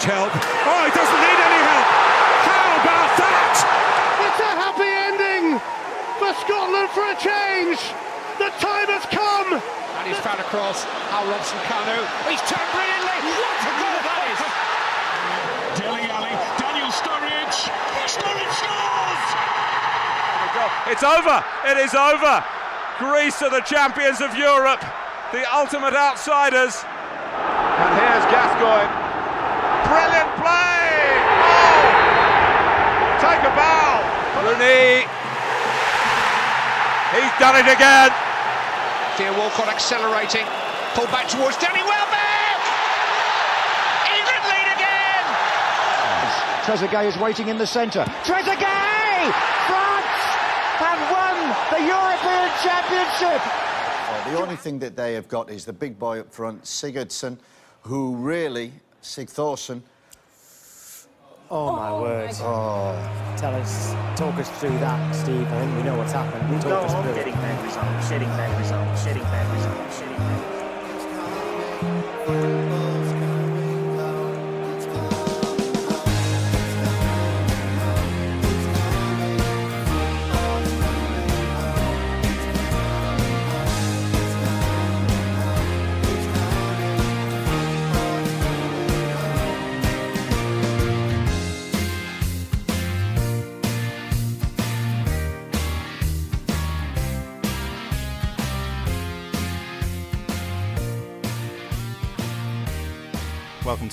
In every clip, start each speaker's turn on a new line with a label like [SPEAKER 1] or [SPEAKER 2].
[SPEAKER 1] much help. Oh, he doesn't need any help. How about that?
[SPEAKER 2] It's a happy ending for Scotland for a change. The time has come.
[SPEAKER 3] And he's found across. Al Robson Kanu. He's turned brilliantly. What a goal that is!
[SPEAKER 4] Dele Alli, Daniel Sturridge. Sturridge scores!
[SPEAKER 1] Oh it's over. It is over. Greece are the champions of Europe, the ultimate outsiders. And here's Gascoigne. Brilliant play. Oh! Take a bow. Rooney. He's done it again.
[SPEAKER 3] Theo Walcott accelerating. Pulled back towards Danny Welbeck. England lead again.
[SPEAKER 5] Trezeguet is waiting in the centre. Trezeguet! France have won the European Championship!
[SPEAKER 6] Uh, the only thing that they have got is the big boy up front, Sigurdsson, who really, Sigthorsson,
[SPEAKER 7] Oh my word. Tell us, talk us through that, Steve. I think we know what's happened. Talk us through
[SPEAKER 8] Shitting
[SPEAKER 7] it.
[SPEAKER 8] bad result, shitting bad result, shitting bad result, shitting bad
[SPEAKER 9] Welcome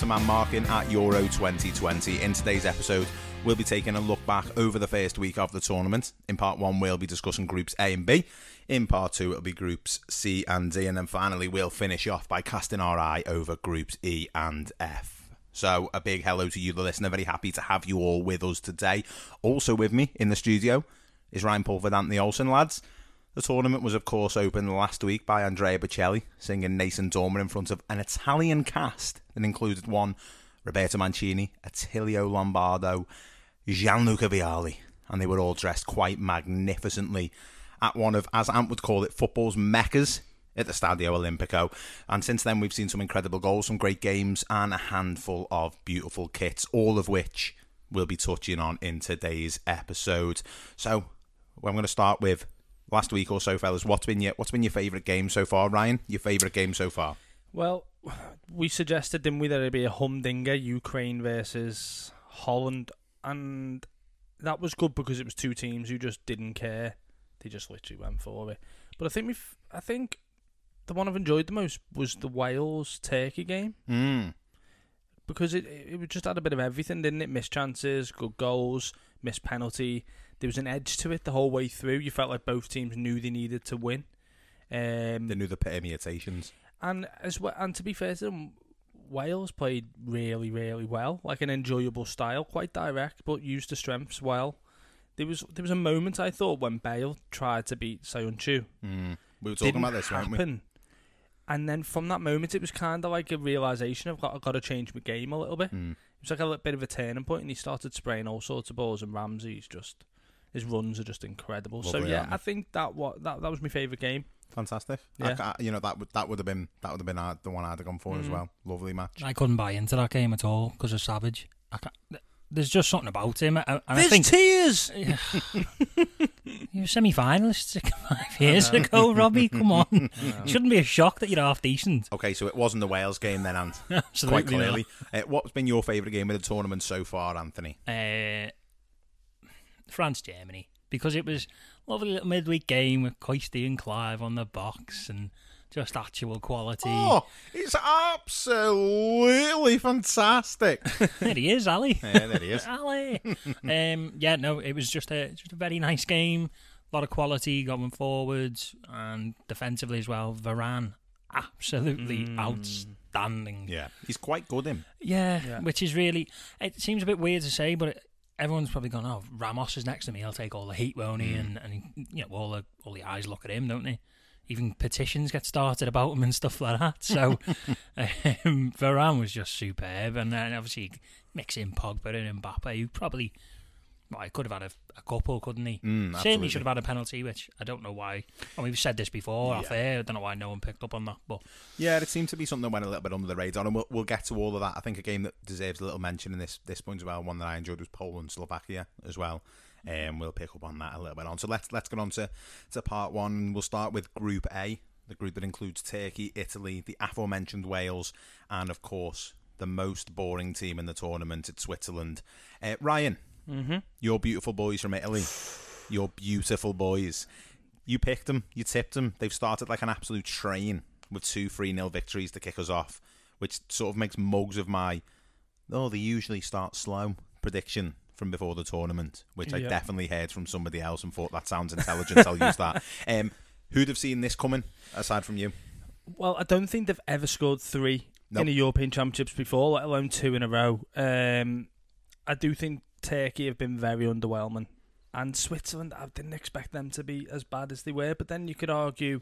[SPEAKER 9] Man Marking at Euro 2020. In today's episode, we'll be taking a look back over the first week of the tournament. In part one, we'll be discussing groups A and B. In part two, it'll be groups C and D. And then finally, we'll finish off by casting our eye over groups E and F. So, a big hello to you, the listener. Very happy to have you all with us today. Also, with me in the studio is Ryan Pulford, Anthony Olsen, lads. The tournament was, of course, opened last week by Andrea Bocelli singing Nessun Dorma in front of an Italian cast that included one Roberto Mancini, Attilio Lombardo, Gianluca Vialli, and they were all dressed quite magnificently at one of, as Ant would call it, football's meccas at the Stadio Olimpico. And since then, we've seen some incredible goals, some great games, and a handful of beautiful kits, all of which we'll be touching on in today's episode. So, I'm going to start with last week or so, fellas. What's been your What's been your favourite game so far, Ryan? Your favourite game so far?
[SPEAKER 10] Well, we suggested, didn't we, that it'd be a humdinger, Ukraine versus Holland, and that was good because it was two teams who just didn't care. They just literally went for it. But I think we, I think the one I've enjoyed the most was the Wales Turkey game
[SPEAKER 9] Mm.
[SPEAKER 10] because it it just had a bit of everything, didn't it? Missed chances, good goals, missed penalty. There was an edge to it the whole way through. You felt like both teams knew they needed to win. Um,
[SPEAKER 9] They knew the permutations.
[SPEAKER 10] and as well, and to be fair to them, Wales played really, really well, like an enjoyable style, quite direct, but used the strengths well. There was there was a moment I thought when Bale tried to beat Söyüncü.
[SPEAKER 9] Mm. We were talking
[SPEAKER 10] Didn't
[SPEAKER 9] about this, weren't we?
[SPEAKER 10] happen. And then from that moment, it was kind of like a realization of got I've got to change my game a little bit.
[SPEAKER 9] Mm.
[SPEAKER 10] It was like a little bit of a turning point, and he started spraying all sorts of balls. And Ramsey's just his runs are just incredible. so yeah. I think that what that that was my favorite game.
[SPEAKER 9] Fantastic.
[SPEAKER 10] Yeah.
[SPEAKER 9] I ca- you know that would that would have been that would have been the one I'd have gone for as
[SPEAKER 10] Mhm.
[SPEAKER 9] well. Lovely match.
[SPEAKER 11] I couldn't buy into that game at all because of Savage. I can't, there's just something about him. And I
[SPEAKER 10] There's
[SPEAKER 11] think
[SPEAKER 10] tears.
[SPEAKER 11] you were semi-finalists five years ago, Robbie. Come on, shouldn't be a shock that you're half decent.
[SPEAKER 9] Okay, so it wasn't the Wales game then, Ant.
[SPEAKER 11] Absolutely
[SPEAKER 9] Quite clearly. Uh, what's been your favourite game of the tournament so far, Anthony?
[SPEAKER 11] Uh, France Germany because it was a lovely little midweek game with Coisty and Clive on the box and just actual quality.
[SPEAKER 9] Oh, it's absolutely fantastic.
[SPEAKER 11] there he is, Ali.
[SPEAKER 9] Yeah, there he is.
[SPEAKER 11] Ali. um, yeah, no, it was just a just a very nice game. A lot of quality going forwards and defensively as well. Varane, absolutely
[SPEAKER 10] Mm.
[SPEAKER 11] outstanding.
[SPEAKER 9] Yeah, he's quite good. Him.
[SPEAKER 11] Yeah,
[SPEAKER 10] Yeah.
[SPEAKER 11] which is really. It seems a bit weird to say, but it, everyone's probably gone, "Oh, Ramos is next to me. He'll take all the heat, won't he?" And and you know, all the all the eyes look at him, don't they? Even petitions get started about him and stuff like that. So, um, Varane was just superb, and then obviously mix in Pogba and Mbappe, who probably Well, he could have had a, a couple, couldn't he?
[SPEAKER 9] Mm,
[SPEAKER 11] Certainly
[SPEAKER 9] absolutely.
[SPEAKER 11] should have had a penalty, which I don't know why. I mean, we've said this before off
[SPEAKER 9] Yeah.
[SPEAKER 11] air. I don't know why no one picked up on that. But
[SPEAKER 9] Yeah, it seemed to be something that went a little bit under the radar, and we'll, we'll get to all of that. I think a game that deserves a little mention in this this point as well. One that I enjoyed was Poland Slovakia as well. Um, we'll pick up on that a little bit on. So let's let's get on to, to part one. We'll start with Group A, the group that includes Turkey, Italy, the aforementioned Wales, and of course the most boring team in the tournament, it's Switzerland. Uh, Ryan,
[SPEAKER 10] Mhm.
[SPEAKER 9] your beautiful boys from Italy, your beautiful boys. You picked them, you tipped them. They've started like an absolute train with two 3 0 victories to kick us off, which sort of makes mugs of my, oh, they usually start slow prediction from before the tournament, which I definitely heard from somebody else and thought that sounds intelligent. I'll use that. Um, who'd have seen this coming aside from you?
[SPEAKER 10] Well, I don't think they've ever scored three
[SPEAKER 9] Nope.
[SPEAKER 10] in a European Championships before, let alone two in a row. Um, I do think Turkey have been very underwhelming, and Switzerland. I didn't expect them to be as bad as they were. But then you could argue,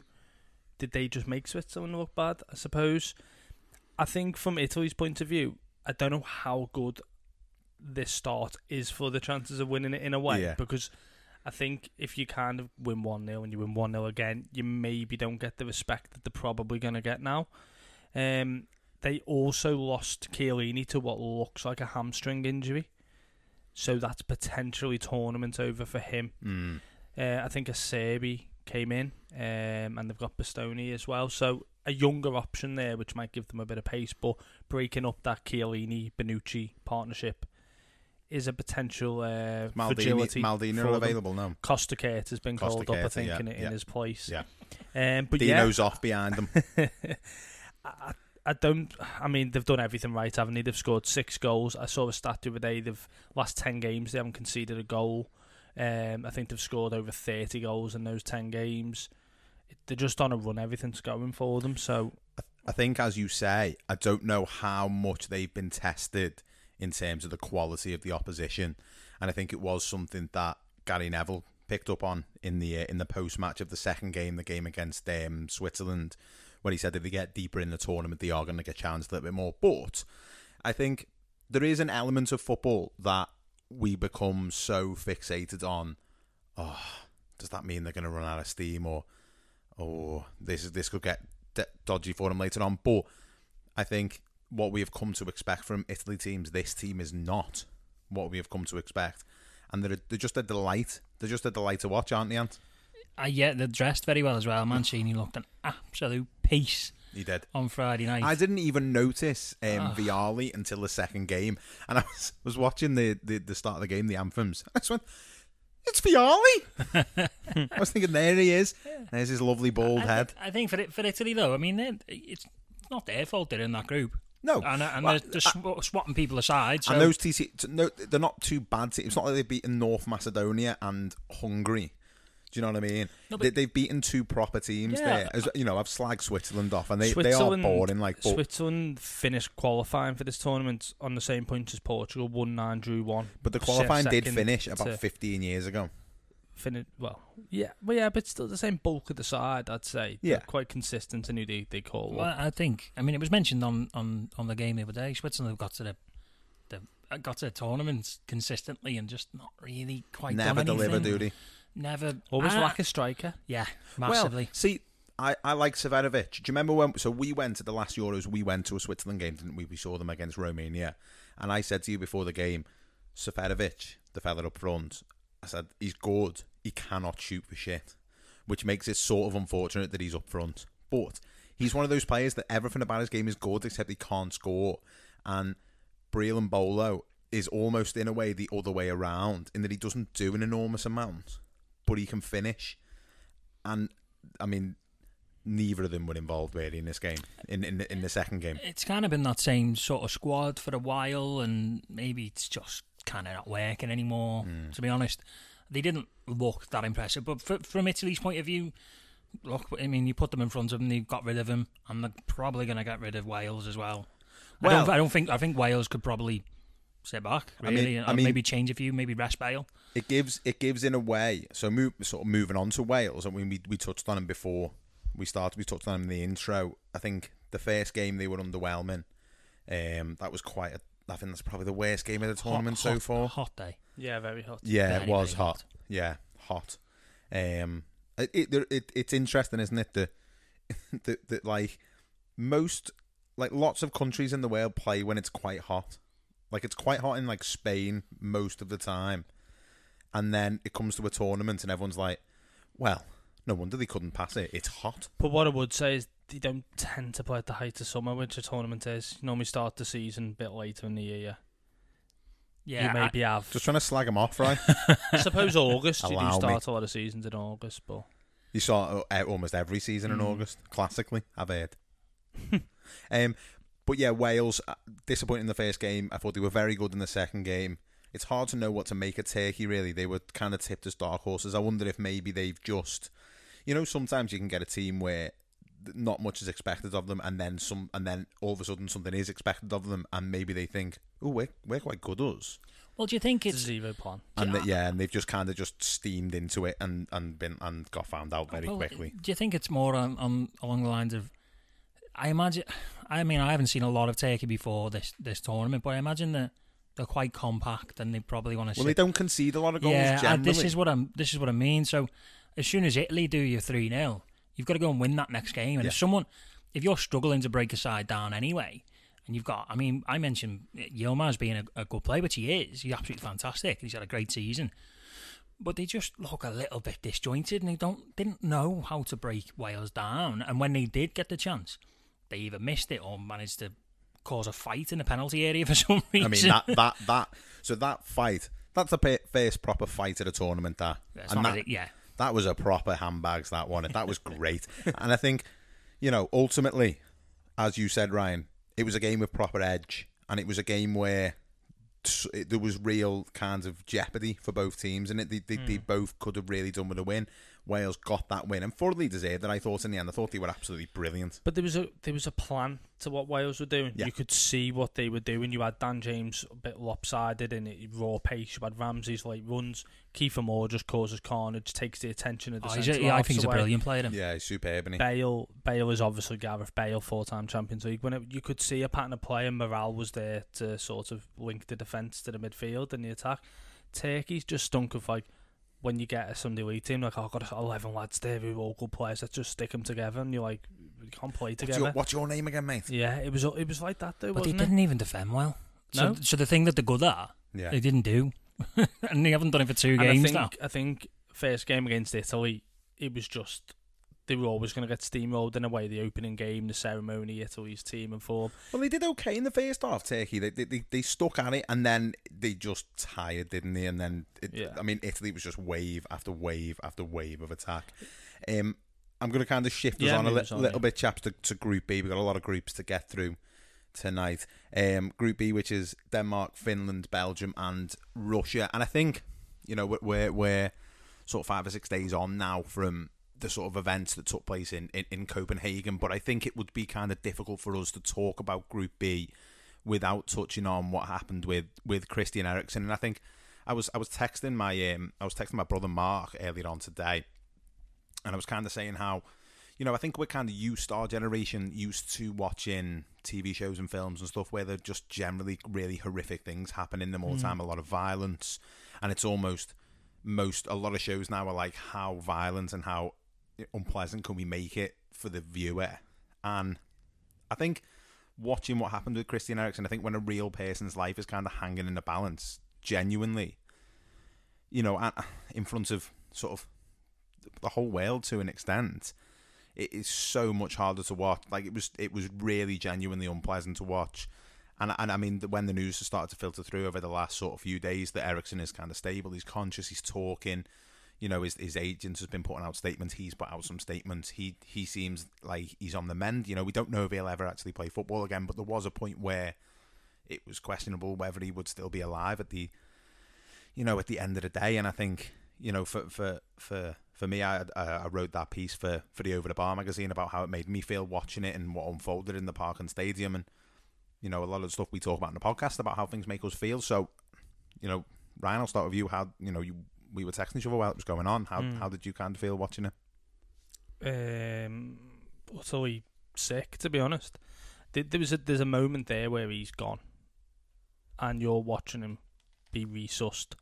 [SPEAKER 10] did they just make Switzerland look bad? I suppose. I think from Italy's point of view, I don't know how good this start is for the chances of winning it in a way
[SPEAKER 9] Yeah.
[SPEAKER 10] because I think if you kind of win 1 0 and you win 1 0 again, you maybe don't get the respect that they're probably going to get now. Um, they also lost Chiellini to what looks like a hamstring injury. So that's potentially tournament over for him.
[SPEAKER 9] Mm.
[SPEAKER 10] Uh, I think Acerbi came in, um, and they've got Bastoni as well. So a younger option there, which might give them a bit of pace. But breaking up that Chiellini Bonucci partnership is a potential uh,
[SPEAKER 9] Maldini-
[SPEAKER 10] fragility.
[SPEAKER 9] Maldini are available now.
[SPEAKER 10] Costa Kate has been
[SPEAKER 9] Costa
[SPEAKER 10] called up, I think,
[SPEAKER 9] yeah,
[SPEAKER 10] in, in
[SPEAKER 9] yeah.
[SPEAKER 10] his place.
[SPEAKER 9] Yeah.
[SPEAKER 10] Um, but
[SPEAKER 9] Dino's
[SPEAKER 10] yeah,
[SPEAKER 9] off behind them.
[SPEAKER 10] I, I don't. I mean, they've done everything right, haven't they? They've scored six goals. I saw a stat the other day. They've last ten games they haven't conceded a goal. Um, I think they've scored over thirty goals in those ten games. They're just on a run. Everything's going for them. So
[SPEAKER 9] I think, as you say, I don't know how much they've been tested in terms of the quality of the opposition, and I think it was something that Gary Neville picked up on in the uh, in the post match of the second game, the game against um, Switzerland, where he said if they get deeper in the tournament, they are going to get challenged a little bit more. But I think there is an element of football that we become so fixated on. Oh, does that mean they're going to run out of steam, or or this is this could get dodgy for them later on? But I think what we have come to expect from Italy teams, this team is not what we have come to expect, and they're they're just a delight. They're just a delight to watch, aren't they, Ant?
[SPEAKER 11] Uh, yeah, they're dressed very well as well. Mancini looked an absolute piece
[SPEAKER 9] He did.
[SPEAKER 11] on Friday night.
[SPEAKER 9] I didn't even notice um. Vialli until the second game, and I was, was watching the, the, the start of the game, the anthems. I just went, "It's Vialli." I was thinking, there he is. There's his lovely bald
[SPEAKER 11] I
[SPEAKER 9] head.
[SPEAKER 11] Think, I think for it, for Italy though, I mean, it's not their fault they're in that group.
[SPEAKER 9] No,
[SPEAKER 11] and, and
[SPEAKER 9] Well,
[SPEAKER 11] they're, they're sw- swatting people aside. So
[SPEAKER 9] And those TC, no, they're not too bad. It's not like they've beaten North Macedonia and Hungary. Do you know what I mean?
[SPEAKER 10] No, but-
[SPEAKER 9] they, they've beaten two proper teams
[SPEAKER 10] Yeah.
[SPEAKER 9] there. As you know, I've slagged Switzerland off, and they, they are
[SPEAKER 10] Switzerland-
[SPEAKER 9] boring. Like, but,
[SPEAKER 10] Switzerland finished qualifying for this tournament on the same points as Portugal, one nine, drew one.
[SPEAKER 9] but the qualifying did
[SPEAKER 10] second
[SPEAKER 9] finish about
[SPEAKER 10] to
[SPEAKER 9] 15 years ago.
[SPEAKER 10] Finish well, yeah, well, yeah, but still the same bulk of the side. I'd say. They're
[SPEAKER 9] Yeah.
[SPEAKER 10] quite consistent in who they they call.
[SPEAKER 11] Well,
[SPEAKER 10] up.
[SPEAKER 11] I think. I mean, it was mentioned on, on, on the game the other day. Switzerland have got to the, the uh, got to the tournaments consistently and just not really quite
[SPEAKER 9] Never
[SPEAKER 11] done
[SPEAKER 9] deliver,
[SPEAKER 11] anything.
[SPEAKER 9] do they?
[SPEAKER 11] Never.
[SPEAKER 10] Always
[SPEAKER 11] Ah,
[SPEAKER 10] lack a striker.
[SPEAKER 11] Yeah, massively.
[SPEAKER 9] Well, see, I, I like Seferovic. Do you remember when? So we went to the last Euros. We went to a Switzerland game, didn't we? We saw them against Romania, and I said to you before the game, Seferovic, the fella up front, I said he's good. He cannot shoot for shit, which makes it sort of unfortunate that he's up front. But he's one of those players that everything about his game is good except he can't score. And Breel Embolo is almost in a way the other way around in that he doesn't do an enormous amount, but he can finish. And I mean, neither of them were involved really in this game. In in, in the second game,
[SPEAKER 11] it's kind of been that same sort of squad for a while, and maybe it's just kind of not working anymore.
[SPEAKER 9] Hmm.
[SPEAKER 11] To be honest, they didn't look that impressive. But fr from Italy's point of view, look, I mean, you put them in front of them, they got rid of them, and they're probably going to get rid of Wales as well. I
[SPEAKER 9] Well-
[SPEAKER 11] don't, I don't think. I think Wales could probably sit back,
[SPEAKER 9] I mean-
[SPEAKER 11] really,
[SPEAKER 9] I
[SPEAKER 11] and
[SPEAKER 9] mean-
[SPEAKER 11] maybe change a few, maybe rest Bale.
[SPEAKER 9] it gives it gives in a way. So move, sort of moving on to Wales. I mean, we we touched on him before we started. We touched on him in the intro. I think the first game they were underwhelming. Um, that was quite a I think that's probably the worst game of the tournament
[SPEAKER 11] hot,
[SPEAKER 9] so
[SPEAKER 11] hot,
[SPEAKER 9] far.
[SPEAKER 11] Hot day.
[SPEAKER 10] Yeah, very hot.
[SPEAKER 9] Yeah,
[SPEAKER 11] Very,
[SPEAKER 9] it was
[SPEAKER 11] very
[SPEAKER 9] hot. Yeah, hot. Um, it, it, it it's interesting, isn't it? That that that like most like lots of countries in the world play when it's quite hot. Like it's quite hot in like Spain most of the time, and then it comes to a tournament and everyone's like, "Well, no wonder they couldn't pass it. It's hot."
[SPEAKER 10] But what I would say is they don't tend to play at the height of summer, which a tournament is. You normally start the season a bit later in the year.
[SPEAKER 11] Yeah,
[SPEAKER 10] you maybe have.
[SPEAKER 9] Just trying to slag them off, right?
[SPEAKER 10] I suppose August. you do
[SPEAKER 9] Allow me.
[SPEAKER 10] start a lot of seasons in August, but
[SPEAKER 9] You saw uh, almost every season in
[SPEAKER 10] Mm.
[SPEAKER 9] August, classically, I've heard. um, but yeah, Wales, uh, disappointing in the first game. I thought they were very good in the second game. It's hard to know what to make of Turkey, really. They were kind of tipped as dark horses. I wonder if maybe they've just. You know, sometimes you can get a team where not much is expected of them, and then some, and then all of a sudden something is expected of them, and maybe they think, "Oh, we're we're quite good us,"
[SPEAKER 11] Well, do you think
[SPEAKER 10] it's
[SPEAKER 11] it's
[SPEAKER 10] zero plan.
[SPEAKER 9] and that, yeah, and they've just kind of just steamed into it and and been and got found out very
[SPEAKER 11] Well,
[SPEAKER 9] quickly.
[SPEAKER 11] Do you think it's more on, on along the lines of? I imagine. I mean, I haven't seen a lot of Turkey before this this tournament, but I imagine that they're quite compact and they probably want to.
[SPEAKER 9] Well, they don't concede a lot of goals.
[SPEAKER 11] Yeah,
[SPEAKER 9] generally.
[SPEAKER 11] this is what I'm. This is what I mean. So, as soon as Italy do you three 0 you've got to go and win that next game. And if someone, if you're struggling to break a side down anyway, and you've got, I mean, I mentioned Yilmaz being a, a good player, which he is. He's absolutely fantastic. He's had a great season. But they just look a little bit disjointed, and they don't didn't know how to break Wales down. And when they did get the chance, they either missed it or managed to cause a fight in the penalty area for some reason.
[SPEAKER 9] I mean that that that so that fight that's the first proper fight at a tournament that. And that,
[SPEAKER 11] really- yeah.
[SPEAKER 9] that was a proper handbags that one. That was great. And I think you know ultimately as you said Ryan it was a game with proper edge and it was a game where there was real kinds of jeopardy for both teams and it they, they, they hmm. both could have really done with a win Wales got that win and thoroughly deserved it I thought in the end I thought they were absolutely brilliant
[SPEAKER 10] But there was a there was a plan to what Wales were doing.
[SPEAKER 9] Yeah.
[SPEAKER 10] You could see what they were doing. You had Dan James a bit lopsided in it, raw pace. You had Ramsey's like runs. Kiefer Moore just causes carnage, takes the attention of the
[SPEAKER 11] Oh, he's
[SPEAKER 10] centre
[SPEAKER 11] a, yeah, I
[SPEAKER 10] halves
[SPEAKER 11] think he's a brilliant player. him.
[SPEAKER 9] yeah he's superb isn't he?
[SPEAKER 10] Bale, Bale is obviously Gareth Bale, four-time Champions League. When it, you could see a pattern of play, and morale was there to sort of link the defence to the midfield and the attack. Turkey's just stunk of like when you get a Sunday league team, like oh, I've got eleven lads there who are all good players. Let's just stick them together, and you're like, we can't play
[SPEAKER 9] what's,
[SPEAKER 10] together.
[SPEAKER 9] your, what's your name again mate
[SPEAKER 10] Yeah, it was it was like that though,
[SPEAKER 11] But they
[SPEAKER 10] wasn't
[SPEAKER 11] didn't
[SPEAKER 10] it?
[SPEAKER 11] even defend well. So,
[SPEAKER 10] No?
[SPEAKER 11] so the thing that they're good at,
[SPEAKER 9] Yeah.
[SPEAKER 11] they didn't do, and they haven't done it for two
[SPEAKER 10] And I
[SPEAKER 11] games
[SPEAKER 10] think
[SPEAKER 11] now.
[SPEAKER 10] I think first game against Italy, it was just they were always going to get steamrolled in a way. The opening game, the ceremony, Italy's team and form.
[SPEAKER 9] Well, they did okay in the first half, Turkey. They they, they, stuck at it, and then they just tired, didn't they? And then, it,
[SPEAKER 10] Yeah.
[SPEAKER 9] I mean, Italy was just wave after wave after wave of attack. Um, I'm going to kind of shift us
[SPEAKER 10] Yeah,
[SPEAKER 9] on a li-
[SPEAKER 10] on,
[SPEAKER 9] little
[SPEAKER 10] yeah.
[SPEAKER 9] bit, chaps, to, to Group B. We've got a lot of groups to get through tonight. Um, group B, which is Denmark, Finland, Belgium, and Russia. And I think, you know, we're, we're, we're sort of five or six days on now from the sort of events that took place in, in, in Copenhagen. But I think it would be kind of difficult for us to talk about Group B without touching on what happened with, with Christian Eriksen. And I think I was I was texting my um I was texting my brother Mark earlier on today, and I was kind of saying how, you know, I think we're kind of used, our generation used to watching TV shows and films and stuff where they're just generally really horrific things happen in them all the
[SPEAKER 10] Mm.
[SPEAKER 9] time, a lot of violence, and it's almost most a lot of shows now are like how violent and how unpleasant can we make it for the viewer, and I think watching what happened with Christian Eriksen, I think when a real person's life is kind of hanging in the balance, genuinely, you know, in front of sort of the whole world to an extent, it is so much harder to watch. Like it was, it was really genuinely unpleasant to watch. And and I mean, when the news has started to filter through over the last sort of few days, that Eriksen is kind of stable. He's conscious. He's talking. You know, his his agent has been putting out statements. He's put out some statements. He he seems like he's on the mend. You know, we don't know if he'll ever actually play football again. But there was a point where it was questionable whether he would still be alive at the you know, at the end of the day. And I think, you know, for for for for me, I I wrote that piece for for the Over the Bar magazine about how it made me feel watching it and what unfolded in the Parken stadium, and you know, a lot of stuff we talk about in the podcast about how things make us feel. So, you know, Ryan, I'll start with you. How you know you we were texting each other while it was going on. How
[SPEAKER 10] Mm.
[SPEAKER 9] how did you kind of feel watching it?
[SPEAKER 10] um, utterly sick, to be honest. There, there was a, there's a moment there where he's gone, and you're watching him be resussed,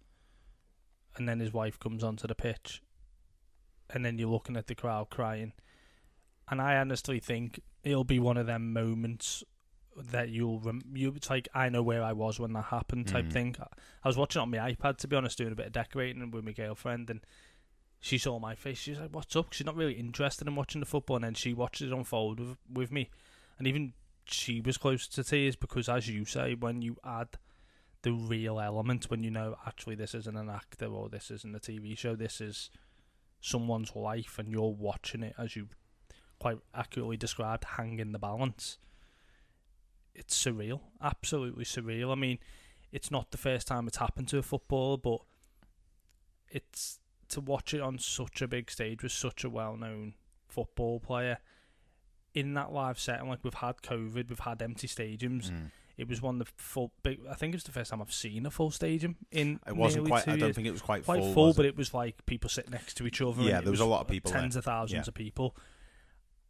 [SPEAKER 10] and then his wife comes onto the pitch, and then you're looking at the crowd crying, and I honestly think it'll be one of them moments that you'll rem- you it's like I know where I was when that happened type
[SPEAKER 9] Mm.
[SPEAKER 10] thing. I was watching on my iPad to be honest, doing a bit of decorating with my girlfriend, and she saw my face. She's like, "What's up?" She's not really interested in watching the football, and then she watches it unfold with, with me, and even she was close to tears because, as you say, when you add the real element, when you know actually this isn't an actor or this isn't a TV show, this is someone's life, and you're watching it as you quite accurately described, hanging the balance. It's surreal, absolutely surreal. I mean, it's not the first time it's happened to a footballer, but it's to watch it on such a big stage with such a well-known football player in that live setting. Like we've had COVID, we've had empty stadiums.
[SPEAKER 9] Mm.
[SPEAKER 10] It was one of the full big. I think it was the first time I've seen a full stadium in.
[SPEAKER 9] It wasn't quite- I don't
[SPEAKER 10] years.
[SPEAKER 9] think it was quite
[SPEAKER 10] quite
[SPEAKER 9] full,
[SPEAKER 10] full,
[SPEAKER 9] was
[SPEAKER 10] but
[SPEAKER 9] it?
[SPEAKER 10] it was like people sitting next to each other.
[SPEAKER 9] Yeah, there was a lot of people there.
[SPEAKER 10] tens of thousands
[SPEAKER 9] Yeah.
[SPEAKER 10] of people,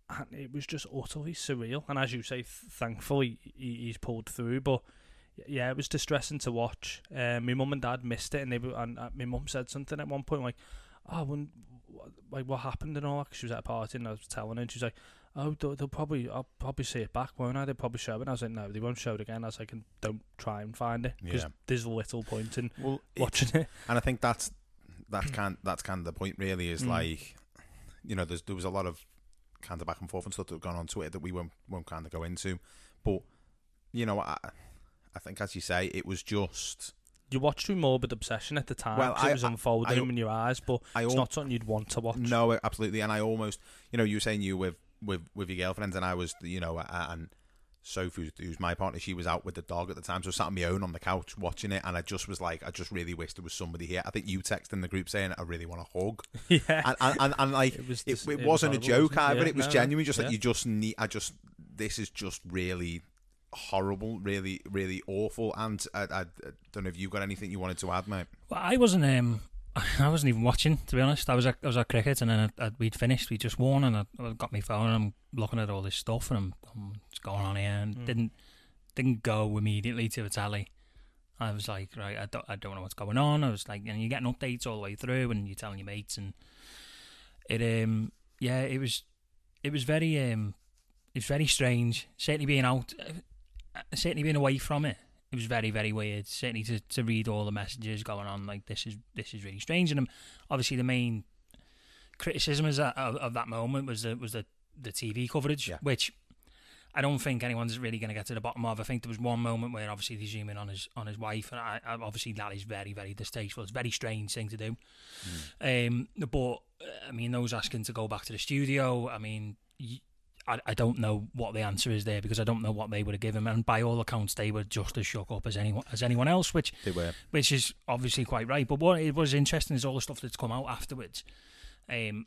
[SPEAKER 10] and it was just utterly surreal. And as you say, th- thankfully he, he's pulled through. But yeah, it was distressing to watch. Um, my mum and dad missed it, and they were, and uh, my mum said something at one point like, "Oh, when, like what happened and all that." 'cause she was at a party, and I was telling her, and she was like, "Oh, they'll, they'll probably, I'll probably see it back, won't I? They'll probably show it." And I was like, "No, they won't show it again." I was like, don't try and find it because
[SPEAKER 9] Yeah.
[SPEAKER 10] there's little point in
[SPEAKER 9] Well,
[SPEAKER 10] watching it."
[SPEAKER 9] and I think that's that's kind that's kind of the point. Really, is
[SPEAKER 10] Mm.
[SPEAKER 9] like you know, there's there was a lot of kind of back and forth and stuff that have gone on Twitter that we won't won't kind of go into, but you know, I I think as you say, it was just
[SPEAKER 10] You watched through morbid obsession at the time.
[SPEAKER 9] Well, I-
[SPEAKER 10] it was unfolding
[SPEAKER 9] I-
[SPEAKER 10] in your eyes, but
[SPEAKER 9] I
[SPEAKER 10] it's not something you'd want to watch.
[SPEAKER 9] No, absolutely, and I almost, you know, you were saying you with with with your girlfriends, and I was, you know, and Sophie, who's, who's my partner, she was out with the dog at the time, so I sat on my own on the couch watching it, and I just was like, I just really wish there was somebody here. I think you texted in the group saying, I really want a hug.
[SPEAKER 10] Yeah.
[SPEAKER 9] and and, and, and like
[SPEAKER 10] It
[SPEAKER 9] it,
[SPEAKER 10] was
[SPEAKER 9] it,
[SPEAKER 10] dis- it was
[SPEAKER 9] wasn't a joke
[SPEAKER 10] wasn't it?
[SPEAKER 9] either.
[SPEAKER 10] Yeah,
[SPEAKER 9] it was
[SPEAKER 10] no, no.
[SPEAKER 9] genuine, just
[SPEAKER 10] Yeah.
[SPEAKER 9] like you just need. I just this is just really horrible, really, really awful. And I, I, I don't know if you've got anything you wanted to add, mate.
[SPEAKER 11] Well, I wasn't. Um, I wasn't even watching to be honest. I was at I was at cricket and then I, I, we'd finished. We just won and I, I got my phone and I'm looking at all this stuff and I'm, I'm what's going on here and
[SPEAKER 10] Mm.
[SPEAKER 11] didn't didn't go immediately to a tally. I was like, right, I don't I don't know what's going on. I was like, and you're getting updates all the way through and you're telling your mates and it um yeah it was it was very um it's very strange. Certainly being out, uh, certainly being away from it it was very very weird certainly to, to read all the messages going on like this is this is really strange. And um, obviously the main criticism is that, of, of that moment was the was the the TV coverage which I don't think anyone's really going to get to the bottom of. I think there was one moment where obviously they zoom in on his on his wife and I, I obviously that is very very distasteful. It's a very strange thing to do. Um but uh, I mean those asking to go back to the studio I mean y I, I don't know what the answer is there because I don't know what they would have given, and by all accounts, they were just as shook up as anyone as anyone else, which
[SPEAKER 9] They were.
[SPEAKER 11] which is obviously quite right. But what it was interesting is all the stuff that's come out afterwards um,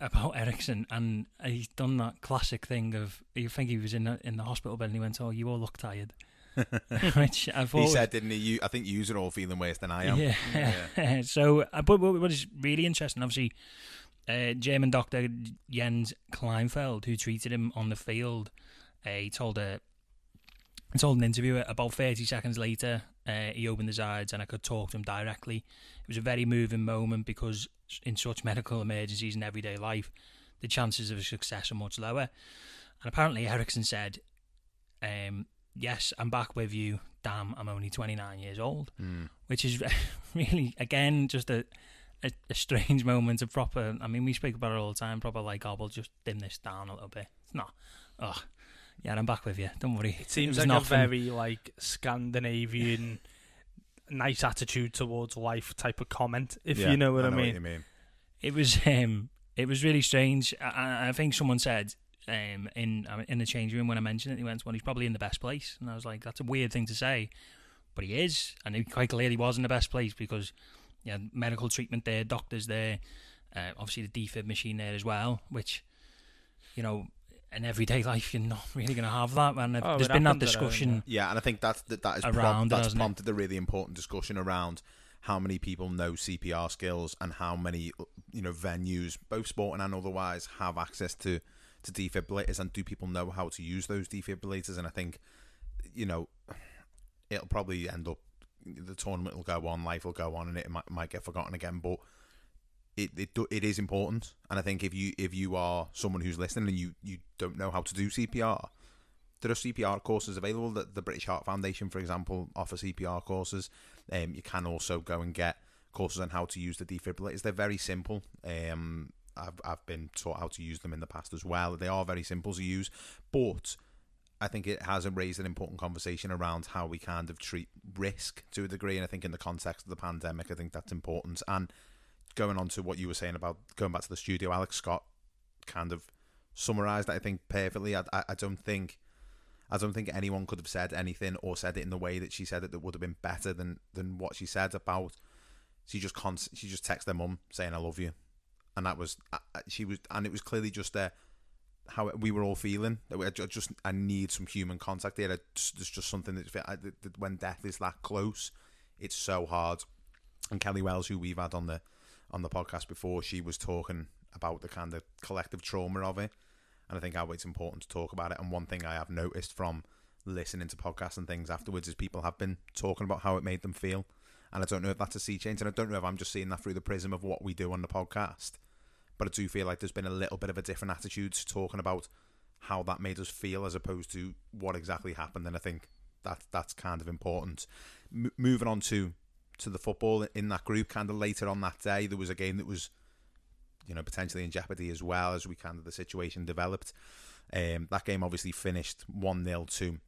[SPEAKER 11] about Eriksen, and he's done that classic thing of you think he was in the, in the hospital bed and he went, "Oh, you all look tired," which I thought
[SPEAKER 9] he said, didn't he? You, I think you are all feeling worse than I am.
[SPEAKER 11] yeah. so, uh, but what is really interesting, obviously, uh, German doctor Jens Kleinefeld, who treated him on the field, uh, he told a he told an interviewer about 30 seconds later, uh, he opened his eyes and I could talk to him directly. It was a very moving moment because in such medical emergencies in everyday life, the chances of a success are much lower. And apparently, Eriksen said, um, Yes, I'm back with you. Damn, I'm only 29 years old.
[SPEAKER 9] Mm.
[SPEAKER 11] Which is really, again, just a, a, a strange moment of proper. I mean, we speak about it all the time, proper like, oh, we'll just dim this down a little bit. It's not. Oh, yeah, I'm back with you. Don't worry.
[SPEAKER 10] It seems
[SPEAKER 11] was
[SPEAKER 10] like
[SPEAKER 11] nothing.
[SPEAKER 10] a very like Scandinavian, nice attitude towards life type of comment, if
[SPEAKER 9] Yeah,
[SPEAKER 10] you know what I,
[SPEAKER 9] I know what
[SPEAKER 10] mean.
[SPEAKER 9] you mean.
[SPEAKER 11] It was um, it was really strange. I- I, I think someone said um, in uh, in the change room when I mentioned it, he went, "Well, he's probably in the best place," and I was like, "That's a weird thing to say," but he is, and he quite clearly was in the best place because yeah, medical treatment there, doctors there, uh, obviously the defib machine there as well, which you know. In everyday life, you're not really going to have that, and
[SPEAKER 10] Oh,
[SPEAKER 11] there's
[SPEAKER 10] it
[SPEAKER 11] been that
[SPEAKER 10] happens around,
[SPEAKER 11] discussion.
[SPEAKER 9] Yeah, and I think that's that, that is
[SPEAKER 11] Around
[SPEAKER 9] prom-
[SPEAKER 11] it,
[SPEAKER 9] that's
[SPEAKER 11] hasn't it?
[SPEAKER 9] prompted a really important discussion around how many people know CPR skills and how many you know venues, both sporting and otherwise, have access to to defibrillators, and do people know how to use those defibrillators? And I think you know it'll probably end up the tournament will go on, life will go on, and it might, might get forgotten again. But it, it it is important, and I think if you if you are someone who's listening and you, you don't know how to do CPR, there are CPR courses available. That the British Heart Foundation, for example, offer CPR courses. Um, you can also go and get courses on how to use the defibrillators. They're very simple. Um, I've I've been taught how to use them in the past as well. They are very simple to use, but I think it has raised an important conversation around how we kind of treat risk to a degree. And I think in the context of the pandemic, I think that's important. And going on to what you were saying about going back to the studio, Alex Scott kind of summarised that I think perfectly. I, I, I don't think I don't think anyone could have said anything or said it in the way that she said it that would have been better than than what she said about. She just const- she just texted their mum saying I love you, and that was she was and it was clearly just there how we were all feeling. I just I need some human contact here. I just- There's just something that when death is that close, it's so hard. And Kelly Wells, who we've had on the on the podcast before, she was talking about the kind of collective trauma of it, and I think how it's important to talk about it. And one thing I have noticed from listening to podcasts and things afterwards is people have been talking about how it made them feel. And I don't know if that's a sea change, and I don't know if I'm just seeing that through the prism of what we do on the podcast. But I do feel like there's been a little bit of a different attitude to talking about how that made us feel as opposed to what exactly happened. And I think that that's kind of important. M- moving on to to the football in that group, kind of later on that day, there was a game that was, you know, potentially in jeopardy as well as we kind of the situation developed. Um, that game obviously finished one 0 to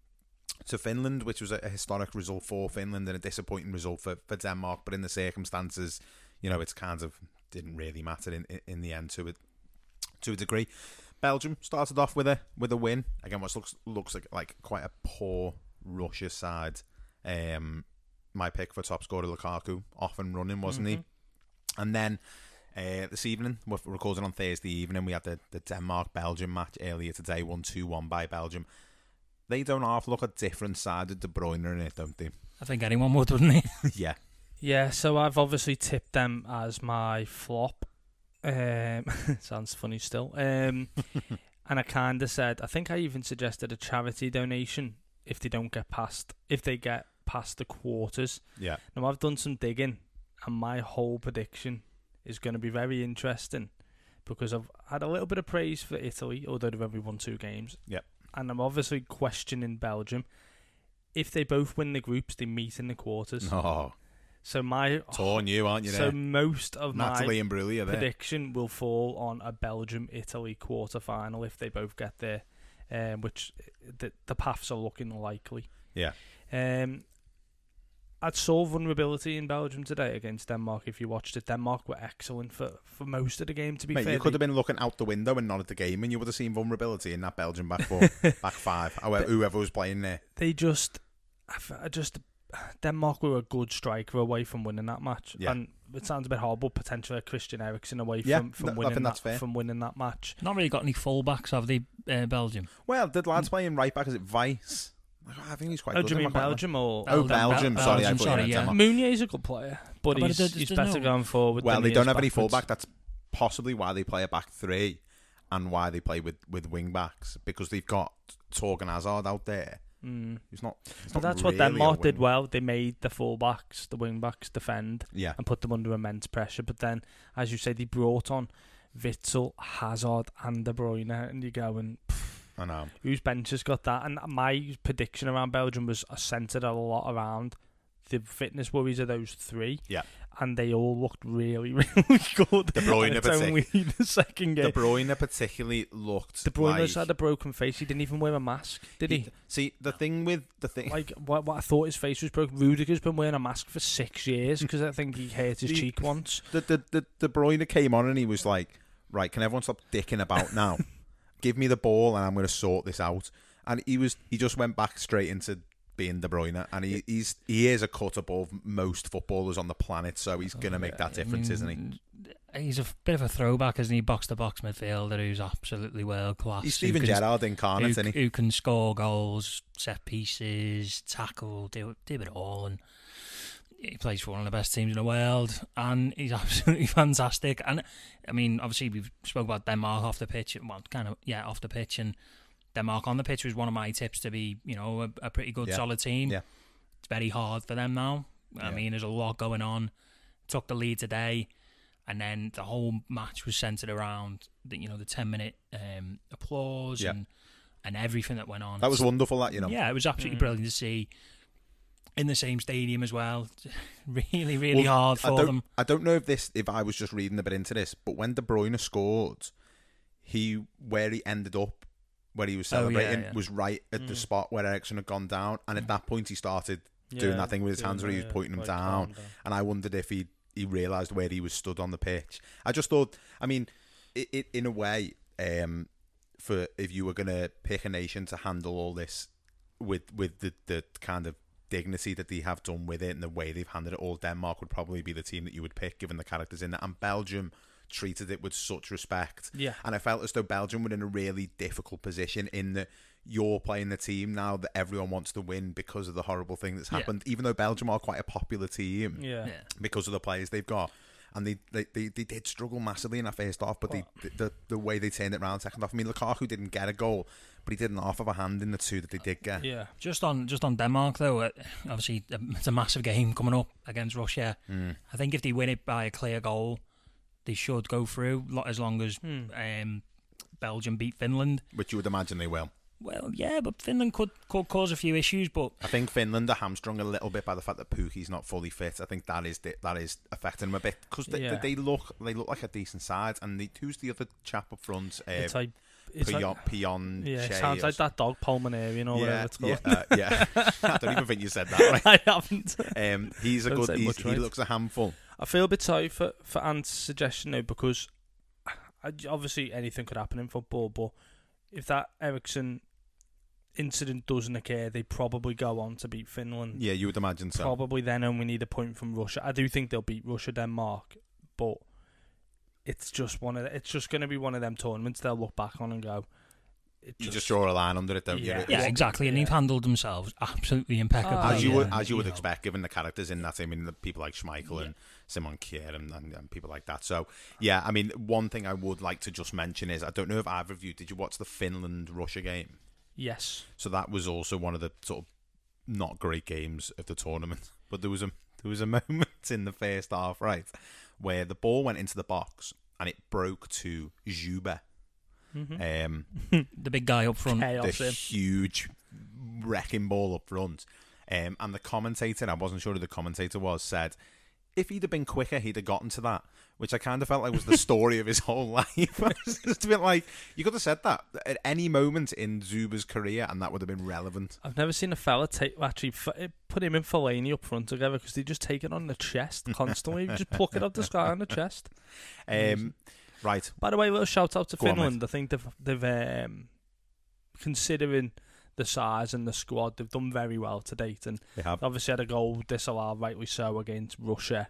[SPEAKER 9] to Finland, which was a historic result for Finland and a disappointing result for, for Denmark. But in the circumstances, you know, it's kind of didn't really matter in, in, in the end to it to a degree. Belgium started off with a with a win again, which looks looks like like quite a poor Russia side. Um, my pick for top scorer Lukaku, off and running, wasn't he? And then uh, this evening, we're recording on Thursday evening, we had the, the Denmark Belgium match earlier today, 1 2 1 by Belgium. They don't half look a different side of De Bruyne in it, don't they?
[SPEAKER 11] I think anyone would, wouldn't he?
[SPEAKER 9] yeah.
[SPEAKER 10] Yeah, so I've obviously tipped them as my flop. Um, sounds funny still. Um, and I kind of said, I think I even suggested a charity donation if they don't get past, if they get past the quarters.
[SPEAKER 9] Yeah.
[SPEAKER 10] Now I've done some digging, and my whole prediction is going to be very interesting because I've had a little bit of praise for Italy, although they've only won two games.
[SPEAKER 9] Yep.
[SPEAKER 10] And I'm obviously questioning Belgium. If they both win the groups, they meet in the quarters.
[SPEAKER 9] Oh.
[SPEAKER 10] So my
[SPEAKER 9] Torn you, aren't you?
[SPEAKER 10] so
[SPEAKER 9] there?
[SPEAKER 10] most of
[SPEAKER 9] Natalie
[SPEAKER 10] my
[SPEAKER 9] and Bruley are
[SPEAKER 10] prediction will fall on a Belgium Italy quarter final if they both get there, um, which the the paths are looking likely.
[SPEAKER 9] Yeah.
[SPEAKER 10] Um, I'd saw vulnerability in Belgium today against Denmark. If you watched it, Denmark were excellent for, for most of the game. To be
[SPEAKER 9] Mate,
[SPEAKER 10] fair,
[SPEAKER 9] you could have been looking out the window and not at the game, and you would have seen vulnerability in that Belgian back four, back five, however, whoever was playing there.
[SPEAKER 10] they just, I just Denmark were a good striker away from winning that match,
[SPEAKER 9] Yeah.
[SPEAKER 10] and it sounds a bit horrible. Potentially a Christian Eriksen away
[SPEAKER 9] Yeah,
[SPEAKER 10] from, from winning that
[SPEAKER 9] that's fair.
[SPEAKER 10] from winning that match.
[SPEAKER 11] Not really got any fullbacks, have they, uh, Belgium?
[SPEAKER 9] Well, the lads playing right back is it Vice? I think he's quite
[SPEAKER 10] Oh,
[SPEAKER 9] good.
[SPEAKER 10] do you mean
[SPEAKER 9] not quite-
[SPEAKER 10] Belgium or?
[SPEAKER 9] Oh, Belgium.
[SPEAKER 11] Bel-
[SPEAKER 9] sorry, I
[SPEAKER 11] Belgium,
[SPEAKER 9] thought
[SPEAKER 11] sorry,
[SPEAKER 9] meant
[SPEAKER 11] yeah.
[SPEAKER 9] Denmark.
[SPEAKER 10] Meunier's a good player, but
[SPEAKER 11] But
[SPEAKER 10] he's,
[SPEAKER 11] there's-
[SPEAKER 10] he's
[SPEAKER 11] there's
[SPEAKER 10] better
[SPEAKER 11] no-
[SPEAKER 10] going forward.
[SPEAKER 9] Well,
[SPEAKER 10] than
[SPEAKER 9] they
[SPEAKER 10] he
[SPEAKER 9] don't
[SPEAKER 10] is
[SPEAKER 9] have any
[SPEAKER 10] backwards.
[SPEAKER 9] fullback. That's possibly why they play a back three, and why they play with with wing backs because they've got Torgan Hazard out there.
[SPEAKER 10] Mm.
[SPEAKER 9] He's not.
[SPEAKER 10] But
[SPEAKER 9] not
[SPEAKER 10] that's what
[SPEAKER 9] really a
[SPEAKER 10] Denmark did well. They made the fullbacks, the wing backs defend
[SPEAKER 9] Yeah.
[SPEAKER 10] and put them under immense pressure. But then, as you say, they brought on Witsel, Hazard, and De Bruyne, and you're going,
[SPEAKER 9] I know.
[SPEAKER 10] whose bench has got that? And my prediction around Belgium was centered a lot around the fitness worries of those three.
[SPEAKER 9] Yeah.
[SPEAKER 10] And they all looked really, really good.
[SPEAKER 9] De Bruyne
[SPEAKER 10] it's only the second game.
[SPEAKER 9] De Bruyne particularly looked.
[SPEAKER 10] De Bruyne
[SPEAKER 9] like,
[SPEAKER 10] had a broken face. He didn't even wear a mask, did he?
[SPEAKER 9] See, the thing with the thing,
[SPEAKER 10] Like what, what I thought his face was broken. Rudiger's been wearing a mask for six years because I think he hurt his
[SPEAKER 9] The-
[SPEAKER 10] cheek once.
[SPEAKER 9] the, the the De Bruyne came on and he was like, "Right, can everyone stop dicking about now? Give me the ball and I'm going to sort this out." And he was he just went back straight into being De Bruyne, and he he's he is a cut above most footballers on the planet, so he's going to make that oh, difference, isn't he?
[SPEAKER 11] He's a bit of a throwback, isn't he? Box to box midfielder who's absolutely world class.
[SPEAKER 9] He's Steven
[SPEAKER 11] can-
[SPEAKER 9] Gerrard incarnate,
[SPEAKER 11] who,
[SPEAKER 9] isn't he?
[SPEAKER 11] who can score goals, set pieces, tackle, do do it all, and he plays for one of the best teams in the world, and he's absolutely fantastic. And I mean, obviously, we've spoke about Denmark off the pitch, well, kind of yeah, off the pitch, and Denmark on the pitch was one of my tips to be, you know, a, a pretty good
[SPEAKER 9] Yeah.
[SPEAKER 11] solid team.
[SPEAKER 9] Yeah.
[SPEAKER 11] it's very hard for them now. I
[SPEAKER 9] Yeah.
[SPEAKER 11] mean, there's a lot going on. Took the lead today, and then the whole match was centered around the you know the ten minute um, applause
[SPEAKER 9] Yeah.
[SPEAKER 11] and and everything that went on.
[SPEAKER 9] That was
[SPEAKER 11] It's-
[SPEAKER 9] wonderful, that, you know.
[SPEAKER 11] Yeah, it was absolutely
[SPEAKER 10] Mm.
[SPEAKER 11] brilliant to see. In the same stadium as well, really, really
[SPEAKER 9] Well,
[SPEAKER 11] hard
[SPEAKER 9] I
[SPEAKER 11] for
[SPEAKER 9] don't,
[SPEAKER 11] them.
[SPEAKER 9] I don't know if this, if I was just reading a bit into this, but when De Bruyne scored, he where he ended up, where he was
[SPEAKER 11] Oh, yeah,
[SPEAKER 9] celebrating,
[SPEAKER 11] yeah.
[SPEAKER 9] was right at the
[SPEAKER 10] Mm.
[SPEAKER 9] spot where Eriksen had gone down, and at that point he started doing that thing with his
[SPEAKER 10] doing
[SPEAKER 9] hands where he was
[SPEAKER 10] yeah,
[SPEAKER 9] pointing him down,
[SPEAKER 10] down.
[SPEAKER 9] and I wondered if he he realised where he was stood on the pitch. I just thought, I mean, it, it in a way, um, for if you were going to pick a nation to handle all this with with the the kind of dignity that they have done with it and the way they've handled it all, Denmark would probably be the team that you would pick given the characters in it. And Belgium treated it with such respect.
[SPEAKER 10] Yeah.
[SPEAKER 9] And I felt as though Belgium were in a really difficult position in that you're playing the team now that everyone wants to win because of the horrible thing that's
[SPEAKER 11] Yeah.
[SPEAKER 9] happened. Even though Belgium are quite a popular team
[SPEAKER 10] Yeah.
[SPEAKER 11] Yeah.
[SPEAKER 9] because of the players they've got. And they, they, they, they did struggle massively in that first half, but they, the the way they turned it around second half. I mean, Lukaku didn't get a goal, but he did an half of a hand in the two that they did get.
[SPEAKER 10] Yeah.
[SPEAKER 11] Just on just on Denmark though, uh, obviously um, it's a massive game coming up against Russia.
[SPEAKER 9] Mm.
[SPEAKER 11] I think if they win it by a clear goal, they should go through. As long as
[SPEAKER 10] Hmm.
[SPEAKER 11] um, Belgium beat Finland.
[SPEAKER 9] Which you would imagine they will.
[SPEAKER 11] Well, yeah, but Finland could could cause a few issues. But
[SPEAKER 9] I think Finland are hamstrung a little bit by the fact that Pukki's not fully fit. I think that is that is affecting them a bit because they,
[SPEAKER 10] Yeah.
[SPEAKER 9] they look they look like a decent side. And the, who's the other chap up front? Uh,
[SPEAKER 10] It's like it's
[SPEAKER 9] Pion,
[SPEAKER 10] like,
[SPEAKER 9] Pion
[SPEAKER 10] yeah, it sounds
[SPEAKER 9] or
[SPEAKER 10] like that dog pulmonarian or whatever
[SPEAKER 9] yeah,
[SPEAKER 10] it's called.
[SPEAKER 9] yeah, uh, yeah. I don't even think you said that. Right?
[SPEAKER 10] I haven't.
[SPEAKER 9] Um, he's a
[SPEAKER 10] Don't
[SPEAKER 9] good. He's,
[SPEAKER 10] much,
[SPEAKER 9] He looks a handful.
[SPEAKER 10] I feel a bit sorry for for Ant's suggestion though because I, obviously anything could happen in football, but if that Eriksen incident doesn't occur, they probably go on to beat Finland.
[SPEAKER 9] Yeah, you would imagine so.
[SPEAKER 10] Probably then and we need a point from Russia. I do think they'll beat Russia, Denmark, but it's just one of the, it's just going to be one of them tournaments they'll look back on and go. It
[SPEAKER 9] You just draw a line under it, don't
[SPEAKER 10] Yeah.
[SPEAKER 9] you?
[SPEAKER 11] yeah, exactly, and
[SPEAKER 10] yeah.
[SPEAKER 11] they've handled themselves absolutely impeccably.
[SPEAKER 10] Oh,
[SPEAKER 9] as you
[SPEAKER 10] yeah.
[SPEAKER 9] would as you would
[SPEAKER 11] know.
[SPEAKER 9] expect, given the characters in that. I mean, the people like Schmeichel and Simon Kjær and, and, and people like that. So, yeah, I mean, one thing I would like to just mention is I don't know if either of you did you watch the Finland Russia game.
[SPEAKER 10] Yes.
[SPEAKER 9] So that was also one of the sort of not great games of the tournament. But there was a there was a moment in the first half, right, where the ball went into the box and it broke to Dzyuba. Um,
[SPEAKER 11] the big guy up front.
[SPEAKER 10] Chaos
[SPEAKER 9] the
[SPEAKER 10] him.
[SPEAKER 9] huge wrecking ball up front. Um, and the commentator, I wasn't sure who the commentator was, said if he'd have been quicker, he'd have gotten to that. Which I kind of felt like was the story of his whole life. I was just a bit like, you could have said that at any moment in Dzyuba's career, and that would have been relevant.
[SPEAKER 10] I've never seen a fella take actually put him in Fellaini up front together because they just take it on the chest constantly. just pluck it up the sky on the chest.
[SPEAKER 9] Um, right.
[SPEAKER 10] By the way, a little shout out to
[SPEAKER 9] Go on,
[SPEAKER 10] Finland.
[SPEAKER 9] mate.
[SPEAKER 10] I think they've they've um, considering the size and the squad, they've done very well to date, and
[SPEAKER 9] They have.
[SPEAKER 10] obviously had a goal disallowed, rightly so, against Russia.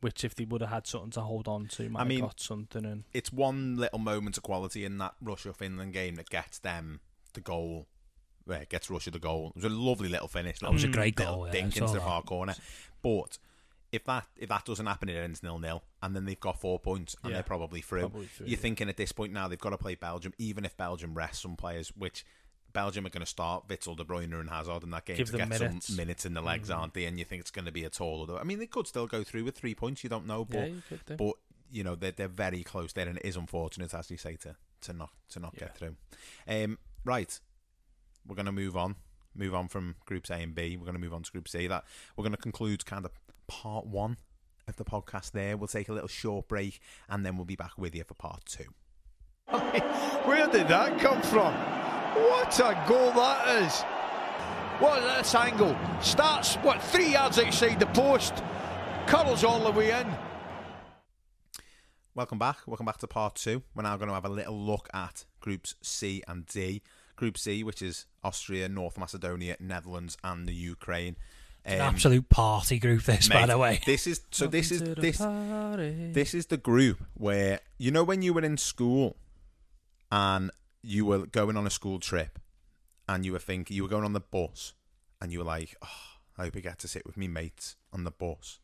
[SPEAKER 10] Which, if they would have had something to hold on to, might
[SPEAKER 9] I mean,
[SPEAKER 10] have got something. And
[SPEAKER 9] It's one little moment of quality in that Russia Finland game that gets them the goal. Where it gets Russia the goal. It was a lovely little finish.
[SPEAKER 11] That was a great goal, yeah, I
[SPEAKER 9] dink
[SPEAKER 11] saw
[SPEAKER 9] into the
[SPEAKER 11] that.
[SPEAKER 9] far corner. But if that if that doesn't happen, it ends nil nil, and then they've got four points, and
[SPEAKER 10] Yeah,
[SPEAKER 9] they're probably through.
[SPEAKER 10] probably through,
[SPEAKER 9] You're
[SPEAKER 10] yeah.
[SPEAKER 9] thinking at this point now they've got to play Belgium, even if Belgium rests some players, which Belgium are going to start Witsel, De Bruyne, and Hazard in that game
[SPEAKER 10] Give
[SPEAKER 9] to get
[SPEAKER 10] minutes.
[SPEAKER 9] some minutes in the legs,
[SPEAKER 10] Mm.
[SPEAKER 9] aren't they? And you think it's going to be a tall. Although I mean, they could still go through with three points. You don't know, but
[SPEAKER 10] Yeah, you
[SPEAKER 9] but you know they're they're very close there, and it is unfortunate, as you say, to to not to not get through. Um, right, we're going to move on. Move on from groups A and B. We're going to move on to Group C. That we're going to conclude kind of part one of the podcast. There, we'll take a little short break, and then we'll be back with you for part two.
[SPEAKER 12] Where did that come from? What a goal that is! What is this angle? Starts, what, three yards outside the post, curls all the way in.
[SPEAKER 9] Welcome back. Welcome back to part two. We're now going to have a little look at groups C and D. Group C, which is Austria, North Macedonia, Netherlands, and the Ukraine.
[SPEAKER 11] An
[SPEAKER 9] Um,
[SPEAKER 11] absolute party group, this, by the way.
[SPEAKER 9] This is so. This is
[SPEAKER 10] the
[SPEAKER 9] this.
[SPEAKER 10] party.
[SPEAKER 9] This is the group where you know when you were in school, and you were going on a school trip, and you were thinking you were going on the bus, and you were like, "Oh, I hope I get to sit with me mates on the bus,"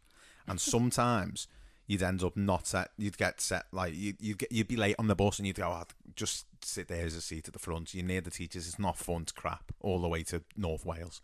[SPEAKER 9] and sometimes. You'd end up not set. You'd get set like you. You'd get. You'd be late on the bus, and you'd go, oh, "Just sit there as a seat at the front. You're near the teachers. It's not fun. It's crap all the way to North Wales."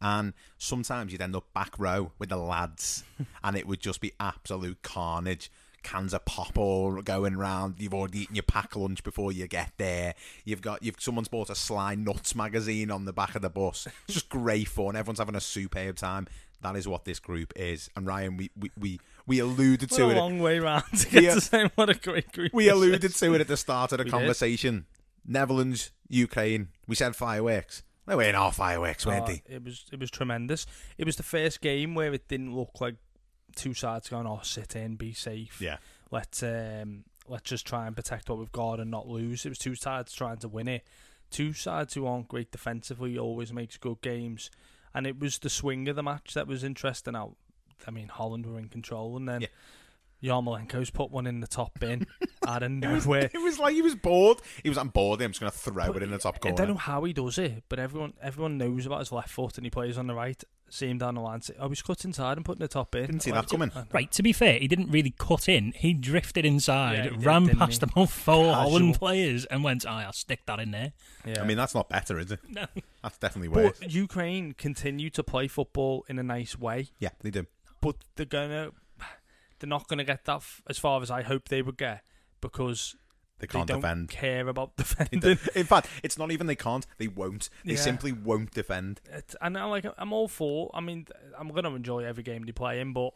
[SPEAKER 9] And sometimes you'd end up back row with the lads, and it would just be absolute carnage. Cans of pop all going round. You've already eaten your pack lunch before you get there. You've got you've someone's bought a Sly Nuts magazine on the back of the bus. It's just great fun. Everyone's having a superb time. That is what this group is. And Ryan, we we, we, we alluded
[SPEAKER 10] What
[SPEAKER 9] to
[SPEAKER 10] a
[SPEAKER 9] it.
[SPEAKER 10] long way round to get
[SPEAKER 9] We-
[SPEAKER 10] to saying what a great group
[SPEAKER 9] we alluded
[SPEAKER 10] is.
[SPEAKER 9] to it at the start of the
[SPEAKER 10] We did.
[SPEAKER 9] conversation. Netherlands, Ukraine. We said fireworks. They weren't our fireworks, weren't they?
[SPEAKER 10] It was it was tremendous. It was the first game where it didn't look like two sides going, "Oh, sit in, be safe."
[SPEAKER 9] Yeah.
[SPEAKER 10] Let's um, let's just try and protect what we've got and not lose. It was two sides trying to win it. Two sides who aren't great defensively always makes good games, and it was the swing of the match that was interesting. Out, I mean, Holland were in control, and then. Yarmolenko's put one in the top bin out of
[SPEAKER 9] It was,
[SPEAKER 10] nowhere.
[SPEAKER 9] it was like he was bored. He was, I'm bored. I'm just going to throw it in the top corner.
[SPEAKER 10] I don't know how he does it, but everyone everyone knows about his left foot and he plays on the right. See him down the line. Say, oh, he's cut inside and putting the top in.
[SPEAKER 9] Didn't see that coming.
[SPEAKER 11] Right, to be fair, he didn't really cut in. He drifted inside,
[SPEAKER 10] Yeah, he
[SPEAKER 11] ran
[SPEAKER 10] didn't
[SPEAKER 11] past
[SPEAKER 10] he?
[SPEAKER 11] about four
[SPEAKER 10] Casual.
[SPEAKER 11] Holland players, and went, "Aye, I'll stick that in there."
[SPEAKER 10] Yeah.
[SPEAKER 9] I mean, that's not better, is it?
[SPEAKER 11] No.
[SPEAKER 9] That's definitely worse.
[SPEAKER 10] But Ukraine continue to play football in a nice way.
[SPEAKER 9] Yeah, they do.
[SPEAKER 10] But they're gonna, they're not gonna get that f- as far as I hope they would get because
[SPEAKER 9] They can't
[SPEAKER 10] don't
[SPEAKER 9] defend.
[SPEAKER 10] Care about defending.
[SPEAKER 9] In fact, it's not even they can't. They won't. They
[SPEAKER 10] Yeah.
[SPEAKER 9] simply won't defend.
[SPEAKER 10] It, and I'm like, I'm all for. I mean, I'm gonna enjoy every game they play in, but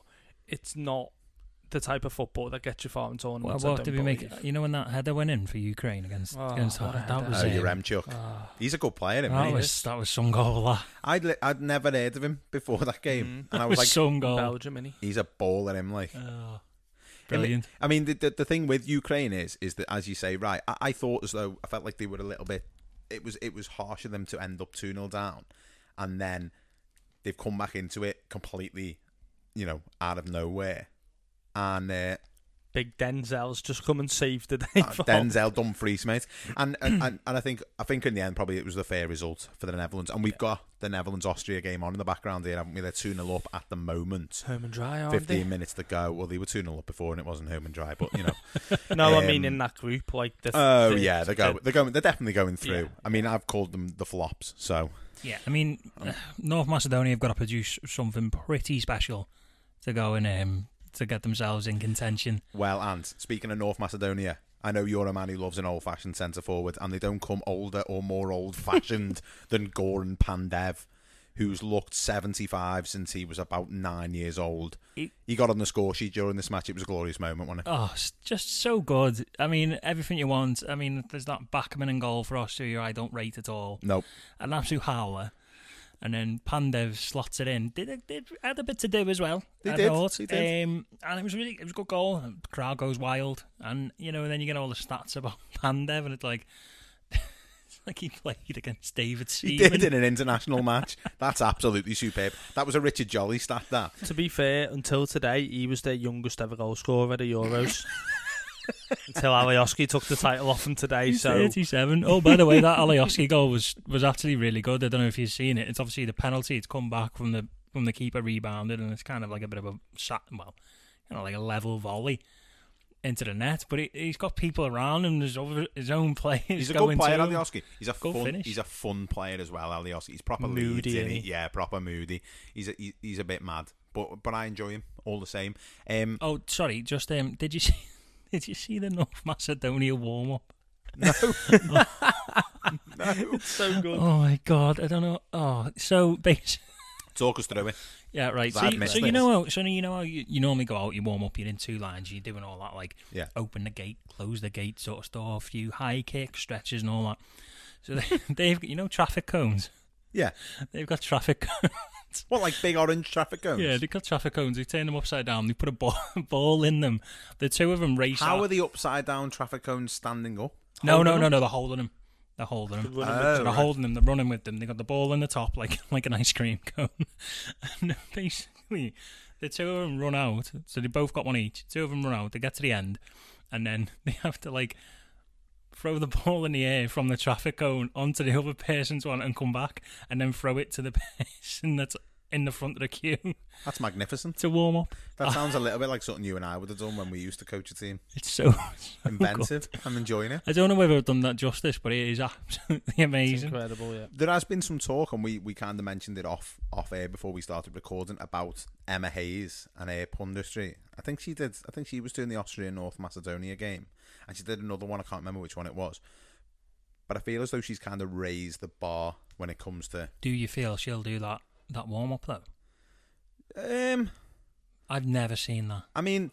[SPEAKER 10] it's not the type of football that gets you far in
[SPEAKER 11] Well,
[SPEAKER 10] tournaments. I
[SPEAKER 11] what
[SPEAKER 10] don't
[SPEAKER 11] did we make? You know when that header went in for Ukraine against
[SPEAKER 10] Oh,
[SPEAKER 11] against
[SPEAKER 10] what a
[SPEAKER 11] Holland? That was
[SPEAKER 9] Oh,
[SPEAKER 11] um,
[SPEAKER 9] Yaremchuk.
[SPEAKER 10] Ah.
[SPEAKER 9] He's a good player, isn't
[SPEAKER 11] that
[SPEAKER 9] he?
[SPEAKER 11] was that was some goal. That
[SPEAKER 9] I'd li- I'd never heard of him before that game,
[SPEAKER 10] Mm.
[SPEAKER 9] and I was
[SPEAKER 11] was
[SPEAKER 9] like,
[SPEAKER 11] some goal.
[SPEAKER 10] Belgium, innit?
[SPEAKER 9] he's a baller, him like.
[SPEAKER 11] Oh,
[SPEAKER 9] I mean-
[SPEAKER 11] brilliant.
[SPEAKER 9] I mean, the, the the thing with Ukraine is is that as you say, right? I, I thought as though I felt like they were a little bit. It was it was harsh of them to end up two 0 down, and then they've come back into it completely, you know, out of nowhere, and. Uh,
[SPEAKER 10] Big Denzel's just come and saved the day.
[SPEAKER 9] uh,
[SPEAKER 10] for
[SPEAKER 9] Denzel Dumfries, mate, and and, and and I think I think in the end probably it was the fair result for the Netherlands, and we've got the Netherlands Austria game on in the background here, haven't we? They're two 0 up at the moment.
[SPEAKER 10] Home and dry, aren't
[SPEAKER 9] Fifteen
[SPEAKER 10] they?
[SPEAKER 9] minutes to go. Well, they were two 0 up before, and it wasn't home and dry, but you know.
[SPEAKER 10] No, I
[SPEAKER 9] Um,
[SPEAKER 10] mean in that group, like the.
[SPEAKER 9] Oh
[SPEAKER 10] the-
[SPEAKER 9] yeah, they're going.
[SPEAKER 10] the-
[SPEAKER 9] They're going. They're definitely going through.
[SPEAKER 10] Yeah.
[SPEAKER 9] I mean, I've called them the flops. So
[SPEAKER 11] Yeah, I mean, uh, North Macedonia have got to produce something pretty special to go and um, to get themselves in contention.
[SPEAKER 9] well, and speaking of North Macedonia, I know you're a man who loves an old-fashioned centre forward, and they don't come older or more old-fashioned than Goran Pandev, who's looked 75 since he was about nine years old.
[SPEAKER 11] He-
[SPEAKER 9] He got on the score sheet during this match. It was a glorious moment, wasn't it?
[SPEAKER 11] Oh, just so good. I mean, everything you want. I mean, there's that Bachmann in goal for Austria I don't rate at all.
[SPEAKER 9] Nope.
[SPEAKER 11] An absolute howler. And then Pandev slots it in. Did did had a bit to do as well.
[SPEAKER 9] They
[SPEAKER 11] I
[SPEAKER 9] did,
[SPEAKER 11] thought.
[SPEAKER 9] they did.
[SPEAKER 11] Um, and it was really it was a good goal. And the crowd goes wild, and you know, and then you get all the stats about Pandev, and it's like it's like he played against David
[SPEAKER 9] He did in an international match. That's absolutely superb. That was a Richard Jolly stat. That
[SPEAKER 10] To be fair, until today, he was their youngest ever goal scorer at the Euros. until Alioski took the title off him today.
[SPEAKER 11] He's
[SPEAKER 10] so
[SPEAKER 11] 37. Oh, by the way, that Alioski goal was was actually really good. I don't know if you've seen it. It's obviously the penalty. It's come back from the from the keeper rebounded, and it's kind of like a bit of a sat, well, you know, like a level volley into the net. But he, he's got people around him. There's over his own players.
[SPEAKER 9] He's a
[SPEAKER 11] going
[SPEAKER 9] good player,
[SPEAKER 11] to him.
[SPEAKER 9] Alioski. He's a
[SPEAKER 11] Good
[SPEAKER 9] fun.
[SPEAKER 11] finish.
[SPEAKER 9] He's a fun player as well, Alioski. He's proper
[SPEAKER 10] Moody,
[SPEAKER 9] Leeds, isn't he? Yeah, proper moody. He's a, he, he's a bit mad, but but I enjoy him all the same. Um,
[SPEAKER 11] Oh, sorry. Just um, did you see? Did you see the North Macedonia warm up?
[SPEAKER 9] no,
[SPEAKER 10] it's so good.
[SPEAKER 11] Oh my god, I don't know. Oh, so basically.
[SPEAKER 9] talk us through it.
[SPEAKER 11] Yeah, right. So, you, so you know how so you know how you, you normally go out, you warm up, you're in two lines, you're doing all that like
[SPEAKER 9] Yeah.
[SPEAKER 11] open the gate, close the gate sort of stuff, you high kick, stretches, and all that. So they, they've got you know traffic cones.
[SPEAKER 9] Yeah.
[SPEAKER 11] They've got traffic. Cones.
[SPEAKER 9] What like big orange traffic cones?
[SPEAKER 11] yeah, they've got traffic cones. They turn them upside down. They put a ball, ball in them. The two of them race.
[SPEAKER 9] How
[SPEAKER 11] out.
[SPEAKER 9] are the upside down traffic cones standing up?
[SPEAKER 11] No,
[SPEAKER 9] Holding
[SPEAKER 11] no, no,
[SPEAKER 9] them?
[SPEAKER 11] no. They're holding them. They're holding them.
[SPEAKER 10] They're running
[SPEAKER 9] with
[SPEAKER 11] So
[SPEAKER 9] them.
[SPEAKER 11] they're
[SPEAKER 9] Oh,
[SPEAKER 11] holding them. They're running with them. They got the ball in the top, like like an ice cream cone. and basically, the two of them run out. So they both got one each. Two of them run out. They get to the end, and then they have to like throw the ball in the air from the traffic cone onto the other person's one and come back, and then throw it to the person that's in the front of the queue
[SPEAKER 9] That's magnificent.
[SPEAKER 11] to warm up.
[SPEAKER 9] That sounds a little bit like something you and I would have done when we used to coach a team.
[SPEAKER 11] It's so, so
[SPEAKER 9] Inventive.
[SPEAKER 11] good.
[SPEAKER 9] I'm enjoying it.
[SPEAKER 11] I don't know whether I've done that justice, but it is absolutely amazing.
[SPEAKER 10] incredible, yeah.
[SPEAKER 9] There has been some talk, and we, we kind of mentioned it off off air before we started recording about Emma Hayes and her punditry. I think she did. I think she was doing the Austria North Macedonia game, and she did another one. I can't remember which one it was, but I feel as though she's kind of raised the bar when it comes to.
[SPEAKER 11] Do you feel she'll do that that warm up though?
[SPEAKER 9] Um,
[SPEAKER 11] I've never seen that.
[SPEAKER 9] I mean,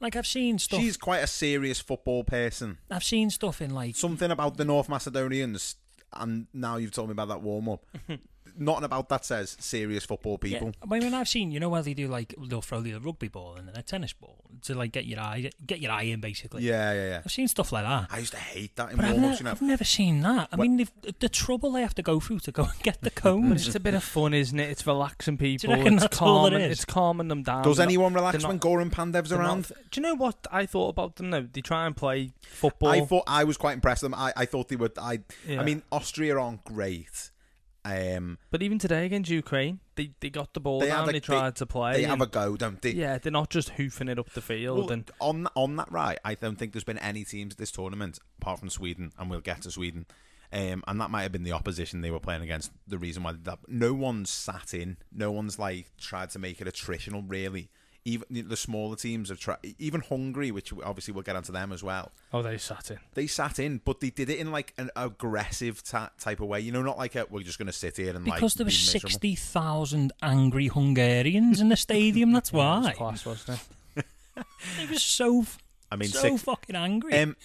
[SPEAKER 11] Like I've seen stuff.
[SPEAKER 9] she's quite a serious football person.
[SPEAKER 11] I've seen stuff in like
[SPEAKER 9] Something about the North Macedonians, and now you've told me about that warm up. Nothing about that says serious football people.
[SPEAKER 11] Yeah. I mean, I've seen you know where they do like they'll throw the rugby ball and then a tennis ball to like get your eye get your eye in basically.
[SPEAKER 9] Yeah, yeah, yeah.
[SPEAKER 11] I've seen stuff like that.
[SPEAKER 9] I used to hate that in
[SPEAKER 11] But I've, ne-
[SPEAKER 9] You know,
[SPEAKER 11] I've never seen that. I
[SPEAKER 9] What-
[SPEAKER 11] mean, the trouble they have to go through to go and get the
[SPEAKER 10] But
[SPEAKER 11] cones.
[SPEAKER 10] it's a bit of fun, isn't it? It's relaxing people.
[SPEAKER 11] reckon
[SPEAKER 10] it's
[SPEAKER 11] that's all it
[SPEAKER 10] calming.
[SPEAKER 11] is?
[SPEAKER 10] It's calming them down.
[SPEAKER 9] Does
[SPEAKER 10] They're not-
[SPEAKER 9] anyone relax when
[SPEAKER 10] not-
[SPEAKER 9] Goran Pandev's
[SPEAKER 10] they're not-
[SPEAKER 9] around?
[SPEAKER 10] do you know what I thought about them? though? they try and play football.
[SPEAKER 9] I thought I was quite impressed with them. I, I thought they would. I
[SPEAKER 10] Yeah.
[SPEAKER 9] I mean, Austria aren't great. Um,
[SPEAKER 10] But even today against Ukraine, they they got the ball
[SPEAKER 9] They
[SPEAKER 10] down.
[SPEAKER 9] a-
[SPEAKER 10] they tried
[SPEAKER 9] they-
[SPEAKER 10] to play.
[SPEAKER 9] they have a go, don't they?
[SPEAKER 10] Yeah, they're not just hoofing it up the field.
[SPEAKER 9] well,
[SPEAKER 10] and
[SPEAKER 9] on on that right, I don't think there's been any teams at this tournament apart from Sweden, and we'll get to Sweden. Um, and that might have been the opposition they were playing against. The reason why that no one's sat in, no one's like tried to make it attritional. Really, even the smaller teams have tried. Even Hungary, which obviously we'll get onto them as well.
[SPEAKER 10] oh, they sat in.
[SPEAKER 9] They sat in, but they did it in like an aggressive ta- type of way. You know, not like a, we're just going to sit here and like
[SPEAKER 11] because there were
[SPEAKER 9] be miserable.
[SPEAKER 11] sixty thousand angry Hungarians in the stadium. That's
[SPEAKER 10] Yeah, it was
[SPEAKER 11] why
[SPEAKER 10] class, wasn't it?
[SPEAKER 11] it was so.
[SPEAKER 9] I mean,
[SPEAKER 11] so
[SPEAKER 9] six-
[SPEAKER 11] fucking angry.
[SPEAKER 9] Um,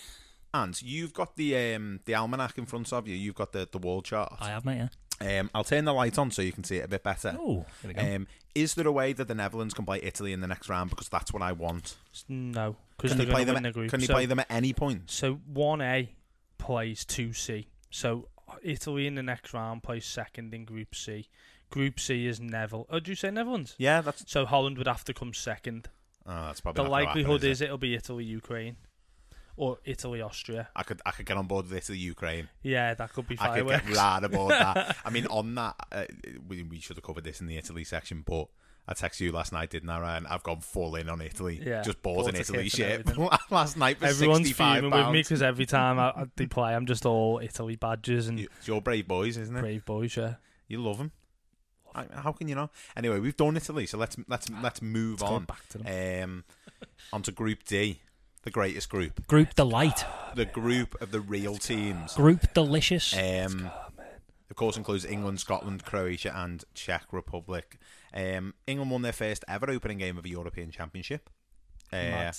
[SPEAKER 9] and you've got the um the almanac in front of you. You've got the the wall chart.
[SPEAKER 11] I have, mate. Yeah.
[SPEAKER 9] Um, I'll turn the light on so you can see it a bit better.
[SPEAKER 11] Oh, here we go.
[SPEAKER 9] Um, is there a way that the Netherlands can play Italy in the next round? Because that's what I want.
[SPEAKER 10] No, because
[SPEAKER 9] Can
[SPEAKER 10] they're
[SPEAKER 9] you play
[SPEAKER 10] going to
[SPEAKER 9] them?
[SPEAKER 10] win the
[SPEAKER 9] At,
[SPEAKER 10] group.
[SPEAKER 9] can you
[SPEAKER 10] so,
[SPEAKER 9] play them at any point?
[SPEAKER 10] So one A plays two C. So Italy in the next round plays second in Group C. Group C is Neville. Oh, do you say Netherlands?
[SPEAKER 9] Yeah, that's.
[SPEAKER 10] So Holland would have to come second.
[SPEAKER 9] Oh, that's probably
[SPEAKER 10] The
[SPEAKER 9] not gonna happen,
[SPEAKER 10] likelihood
[SPEAKER 9] is
[SPEAKER 10] is it'll be Italy Ukraine or Italy Austria.
[SPEAKER 9] I could I could get on board with Italy Ukraine.
[SPEAKER 10] Yeah, that could be
[SPEAKER 9] I could get right aboard that. I mean, on that, uh, we, we should have covered this in the Italy section, but I texted you last night, didn't I, Ryan? I've gone full in on Italy.
[SPEAKER 10] Yeah,
[SPEAKER 9] Just bought an Italy shit last night for
[SPEAKER 10] Everyone's
[SPEAKER 9] 65
[SPEAKER 10] fuming with me because every time I, I, they play, I'm just all Italy badges and
[SPEAKER 9] It's your brave boys, isn't it?
[SPEAKER 10] brave boys. Yeah,
[SPEAKER 9] You love them. How can you not? Anyway, we've done Italy, so let's let's let's move
[SPEAKER 10] Let's
[SPEAKER 9] on.
[SPEAKER 10] back to them.
[SPEAKER 9] Um, onto Group D, the greatest group,
[SPEAKER 11] Group delight.
[SPEAKER 9] the group of the real teams.
[SPEAKER 11] Group delicious.
[SPEAKER 9] Um, of course, includes England, Scotland, Croatia, and Czech Republic. Um, England won their first ever opening game of a European Championship. Uh,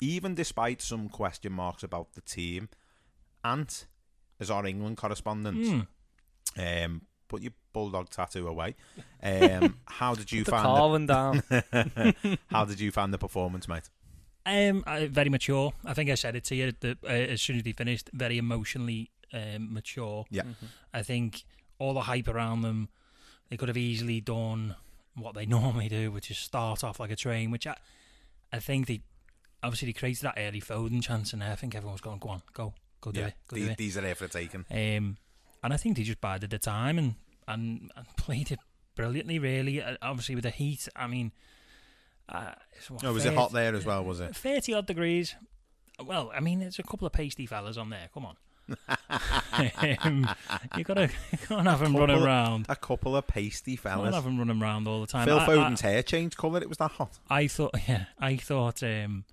[SPEAKER 9] even despite some question marks about the team, Ant is our England correspondent.
[SPEAKER 11] Mm.
[SPEAKER 9] Um, put your bulldog tattoo away. Um, how did you
[SPEAKER 10] the
[SPEAKER 9] find
[SPEAKER 10] Carlin down.
[SPEAKER 9] how did you find the performance, mate?
[SPEAKER 11] Um, uh, very mature. I think I said it to you the, uh, as soon as they finished. Very emotionally um, mature.
[SPEAKER 9] Yeah.
[SPEAKER 11] I think all the hype around them, they could have easily done what they normally do, which is start off like a train. Which I, I think they obviously they created that early Foden chance, and I think everyone was going, "Go on, go, go do
[SPEAKER 9] yeah,
[SPEAKER 11] it, go
[SPEAKER 9] these,
[SPEAKER 11] do it."
[SPEAKER 9] these are there for the taking.
[SPEAKER 11] Um, and I think they just bided the time and, and, and played it brilliantly, really. Uh, obviously, with the heat, I mean. Uh, what,
[SPEAKER 9] Oh, was it hot there as well? Was it?
[SPEAKER 11] 30 odd degrees. Well, I mean, there's a couple of pasty fellas on there. Come on. um, you gotta, you can't have them running around.
[SPEAKER 9] A couple of pasty
[SPEAKER 11] Can't
[SPEAKER 9] fellas.
[SPEAKER 11] have them running around all the time.
[SPEAKER 9] Phil
[SPEAKER 11] I-
[SPEAKER 9] Foden's
[SPEAKER 11] I,
[SPEAKER 9] hair changed colour. It was that hot.
[SPEAKER 11] I thought, yeah, I thought, um,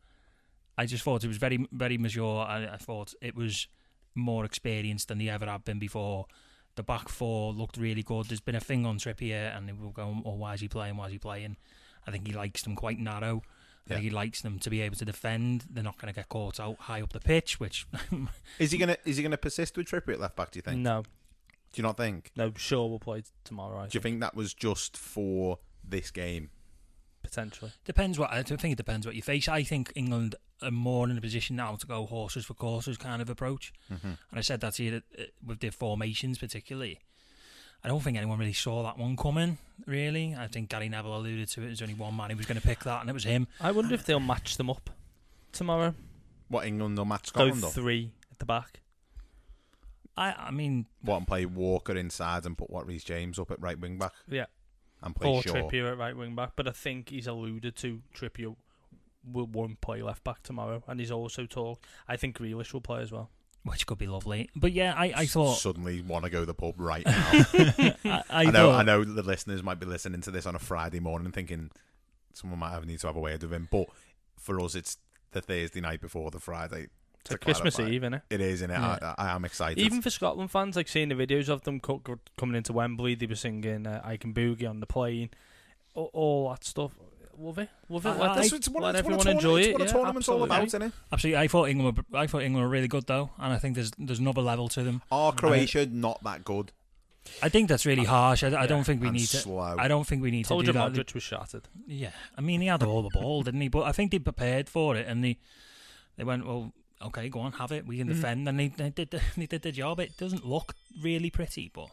[SPEAKER 11] I just thought it was very, very mature. I, I thought it was more experienced than they ever have been before. The back four looked really good. There's been a thing on Trippier, and they were going, "Oh, why is he playing? Why is he playing?" I think he likes them quite narrow. I think he likes them to be able to defend. They're not going to get caught out high up the pitch, which
[SPEAKER 9] Is he gonna Is he gonna persist with Trippier at left back? Do you think?
[SPEAKER 10] No,
[SPEAKER 9] Do you not think?
[SPEAKER 10] no, sure we'll play tomorrow. I
[SPEAKER 9] Do you think that was just for this game?
[SPEAKER 10] potentially.
[SPEAKER 11] Depends what I think. It depends what you face. I think England are more in a position now to go horses for courses kind of approach.
[SPEAKER 9] Mhm.
[SPEAKER 11] And I said that to you uh, with their formations, particularly. I don't think anyone really saw that one coming. Really, I think Gary Neville alluded to it. There's only one man who was going to pick that, and it was him.
[SPEAKER 10] I wonder if they'll match them up tomorrow.
[SPEAKER 9] What England will match
[SPEAKER 10] Go
[SPEAKER 9] Scotland? or
[SPEAKER 10] three at the back.
[SPEAKER 11] I, I mean,
[SPEAKER 9] What and play Walker inside and put what Reece James up at right wing back?
[SPEAKER 10] Yeah.
[SPEAKER 9] and play
[SPEAKER 10] or
[SPEAKER 9] Shaw.
[SPEAKER 10] Trippier at right wing back. But I think he's alluded to Trippier will won't play left back tomorrow, and he's also talked. I think Grealish will play as well.
[SPEAKER 11] Which could be lovely. But yeah, I, I thought
[SPEAKER 9] suddenly want to go to the pub right now.
[SPEAKER 11] I, I
[SPEAKER 9] know.
[SPEAKER 11] thought-
[SPEAKER 9] I know the listeners might be listening to this on a Friday morning, thinking someone might have need to have a word with him. But for us, it's the Thursday night before the Friday.
[SPEAKER 10] It's a
[SPEAKER 9] to
[SPEAKER 10] Christmas
[SPEAKER 9] clarify.
[SPEAKER 10] Eve, innit?
[SPEAKER 9] It is, innit?
[SPEAKER 10] Yeah.
[SPEAKER 9] I, I am excited.
[SPEAKER 10] Even for Scotland fans, like seeing the videos of them co- co- coming into Wembley, they were singing uh, "I Can Boogie" on the plane, all, all that stuff. Love it, love it.
[SPEAKER 11] I-
[SPEAKER 10] Let,
[SPEAKER 11] I- it's what-
[SPEAKER 10] let
[SPEAKER 11] it's what a
[SPEAKER 10] everyone
[SPEAKER 11] tournament-
[SPEAKER 10] enjoy
[SPEAKER 11] it's
[SPEAKER 10] it.
[SPEAKER 11] what a
[SPEAKER 10] yeah,
[SPEAKER 11] tournament's all
[SPEAKER 10] absolutely.
[SPEAKER 11] about, Absolutely, I thought England were I thought England were really good though, and I think there's there's another level to them.
[SPEAKER 9] Are
[SPEAKER 11] And I-
[SPEAKER 9] Croatia not that good?
[SPEAKER 11] I think that's really harsh. I, I don't think we
[SPEAKER 9] And
[SPEAKER 11] need to. I don't think we need
[SPEAKER 10] Told
[SPEAKER 11] to
[SPEAKER 10] you
[SPEAKER 11] do that.
[SPEAKER 10] Modric was shattered.
[SPEAKER 11] Yeah, I mean he had all the ball, didn't he? But I think they prepared for it, and they they went, well, okay, go on, have it. We can
[SPEAKER 10] Mhm.
[SPEAKER 11] defend, and they, they did the, they did the job. It doesn't look really pretty, but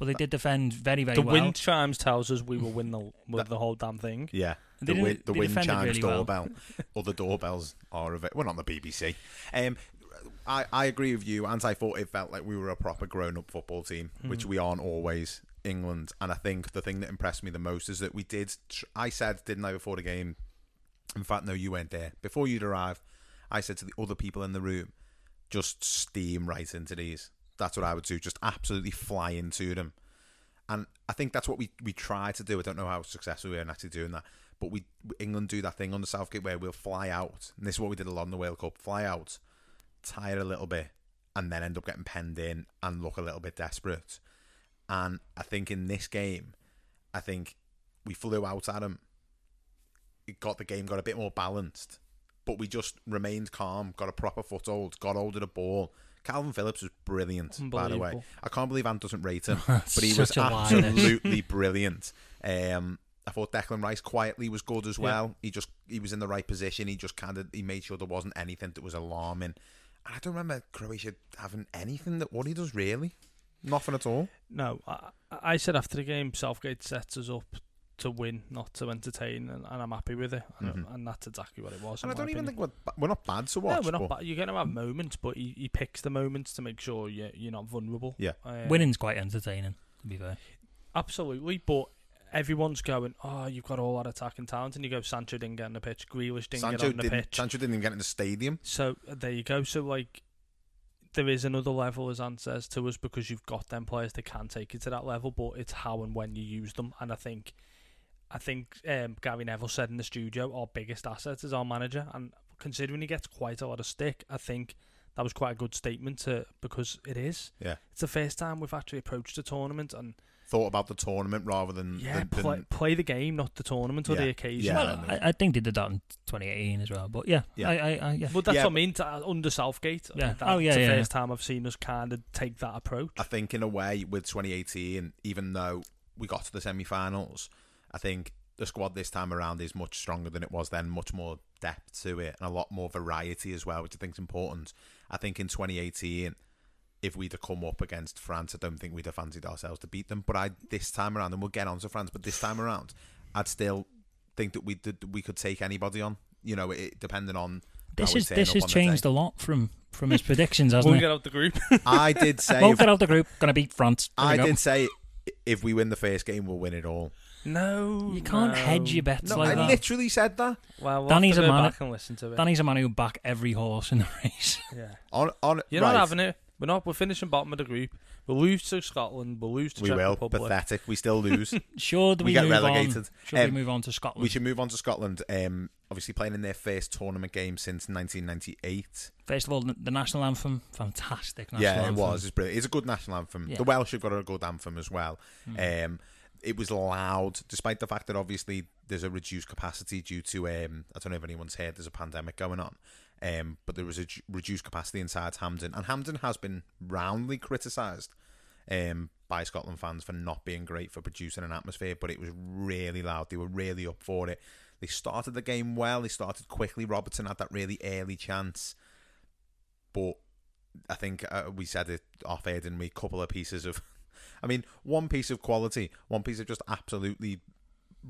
[SPEAKER 11] but they did defend very very
[SPEAKER 10] The
[SPEAKER 11] well.
[SPEAKER 10] The wind chimes tells us we will win the with the whole damn thing.
[SPEAKER 9] Yeah. The,
[SPEAKER 11] didn't-
[SPEAKER 9] wind, the wind chimes
[SPEAKER 11] really well.
[SPEAKER 9] doorbell. Other doorbells are of it. Well, not the BBC. Um, I, I agree with you. And I thought it felt like we were a proper grown up football team, which
[SPEAKER 10] Mhm.
[SPEAKER 9] we aren't always. England. And I think the thing that impressed me the most is that we did. Tr- I said, didn't I, before the game? In fact, no, you weren't there. Before you'd arrived, I said to the other people in the room, just steam right into these. That's what I would do. Just absolutely fly into them. And I think that's what we, we try to do. I don't know how successful we are in actually doing that. But we England do that thing on the Southgate where we'll fly out. And this is what we did a lot in the World Cup. Fly out, tire a little bit, and then end up getting penned in and look a little bit desperate. And I think in this game, I think we flew out at them. It got the game got a bit more balanced, but we just remained calm, got a proper foothold, got hold of the ball. Kalvin Phillips was brilliant, by the way. I can't believe Ant doesn't rate him, but he was
[SPEAKER 11] such a
[SPEAKER 9] absolutely brilliant. Um, I thought Declan Rice quietly was good as
[SPEAKER 10] Yeah.
[SPEAKER 9] well. He just he was in the right position. He just kind of he made sure there wasn't anything that was alarming. And I don't remember Croatia having anything that worried us really. Nothing at all.
[SPEAKER 10] No, I, I said after the game, Southgate sets us up to win, not to entertain, and, and I'm happy with it. And,
[SPEAKER 9] Mhm.
[SPEAKER 10] and that's exactly what it was.
[SPEAKER 9] And I don't even
[SPEAKER 10] opinion.
[SPEAKER 9] think we're, we're not bad to watch.
[SPEAKER 10] No, we're not bad. You're going to have moments, but he, he picks the moments to make sure you're, you're not vulnerable.
[SPEAKER 9] Yeah.
[SPEAKER 10] Uh,
[SPEAKER 11] Winning's quite entertaining, to be fair.
[SPEAKER 10] Absolutely, but everyone's going, oh, you've got all that attacking talent, and you go, Sancho didn't get on the pitch, Grealish didn't
[SPEAKER 9] Sancho
[SPEAKER 10] get on the
[SPEAKER 9] didn't.
[SPEAKER 10] pitch.
[SPEAKER 9] Sancho didn't even get in the stadium.
[SPEAKER 10] So uh, there you go. So like, there is another level, as Ant says to us, because you've got them players that can take you to that level, but it's how and when you use them. And I think, I think um, Gary Neville said in the studio, our biggest asset is our manager, and considering he gets quite a lot of stick, I think. That was quite a good statement to, because it is.
[SPEAKER 9] Yeah.
[SPEAKER 10] It's the first time we've actually approached a tournament and
[SPEAKER 9] Thought about the tournament rather than
[SPEAKER 10] yeah,
[SPEAKER 9] than, than-
[SPEAKER 10] play, play the game, not the tournament or
[SPEAKER 9] Yeah.
[SPEAKER 10] the occasion.
[SPEAKER 9] Yeah,
[SPEAKER 11] Well, I, I think they did that in 2018 as well. But yeah,
[SPEAKER 9] Yeah.
[SPEAKER 11] I, I, I, yeah.
[SPEAKER 10] But that's
[SPEAKER 9] Yeah.
[SPEAKER 10] what I mean. To, uh, under Southgate,
[SPEAKER 11] Yeah.
[SPEAKER 10] That,
[SPEAKER 11] Oh, yeah,
[SPEAKER 10] it's the
[SPEAKER 11] yeah,
[SPEAKER 10] first time I've seen us kind of take that approach.
[SPEAKER 9] I think in a way with 2018, even though we got to the semi-finals, I think the squad this time around is much stronger than it was then. Much more depth to it and a lot more variety as well, which I think is important. I think in 2018, if we'd have come up against France, I don't think we'd have fancied ourselves to beat them. But I this time around, and we'll get on to France, but this time around, I'd still think that we did, we could take anybody on. You know, it, depending on
[SPEAKER 11] This is this has changed a lot from from his predictions, hasn't
[SPEAKER 10] We'll
[SPEAKER 11] it?
[SPEAKER 10] get out the group.
[SPEAKER 9] I did say
[SPEAKER 11] Won't
[SPEAKER 9] if-
[SPEAKER 11] get out the group. Gonna beat France. There
[SPEAKER 9] I
[SPEAKER 11] go.
[SPEAKER 9] did say if we win the first game, we'll win it all.
[SPEAKER 10] No,
[SPEAKER 11] You can't
[SPEAKER 10] no.
[SPEAKER 11] hedge your bets
[SPEAKER 9] No,
[SPEAKER 11] like
[SPEAKER 9] I
[SPEAKER 11] that.
[SPEAKER 9] literally said that.
[SPEAKER 10] Well, we'll
[SPEAKER 11] Danny's
[SPEAKER 10] have
[SPEAKER 11] a
[SPEAKER 10] to go
[SPEAKER 11] man.
[SPEAKER 10] back and listen to it.
[SPEAKER 11] Danny's a man who back every horse in the race.
[SPEAKER 10] yeah,
[SPEAKER 9] On on
[SPEAKER 10] you're
[SPEAKER 9] right,
[SPEAKER 10] not having it. We're not. We're finishing bottom of the group. We'll lose to Scotland. We'll lose to
[SPEAKER 9] We
[SPEAKER 10] Czech
[SPEAKER 9] will.
[SPEAKER 10] Republic.
[SPEAKER 9] Pathetic. We still lose.
[SPEAKER 11] Should
[SPEAKER 9] We
[SPEAKER 11] we,
[SPEAKER 9] get
[SPEAKER 11] move
[SPEAKER 9] relegated.
[SPEAKER 11] on? Should
[SPEAKER 9] Um,
[SPEAKER 11] we move on to Scotland?
[SPEAKER 9] we should move on to Scotland. Um, obviously playing in their first tournament game since 1998.
[SPEAKER 11] First of all, the the national anthem, fantastic. National
[SPEAKER 9] yeah, it
[SPEAKER 11] anthem.
[SPEAKER 9] was. It's brilliant. It's a good national anthem.
[SPEAKER 11] Yeah.
[SPEAKER 9] The Welsh have got a good anthem as well.
[SPEAKER 11] Mm.
[SPEAKER 9] Um, it was loud, despite the fact that obviously there's a reduced capacity due to um, I don't know if anyone's heard there's a pandemic going on. Um, but there was a reduced capacity inside Hampden, and Hampden has been roundly criticised um, by Scotland fans for not being great for producing an atmosphere. But it was really loud. They were really up for it. They started the game well. They started quickly. Robertson had that really early chance, but I think uh, we said it off air, didn't we? Couple of pieces of, I mean, one piece of quality, one piece of just absolutely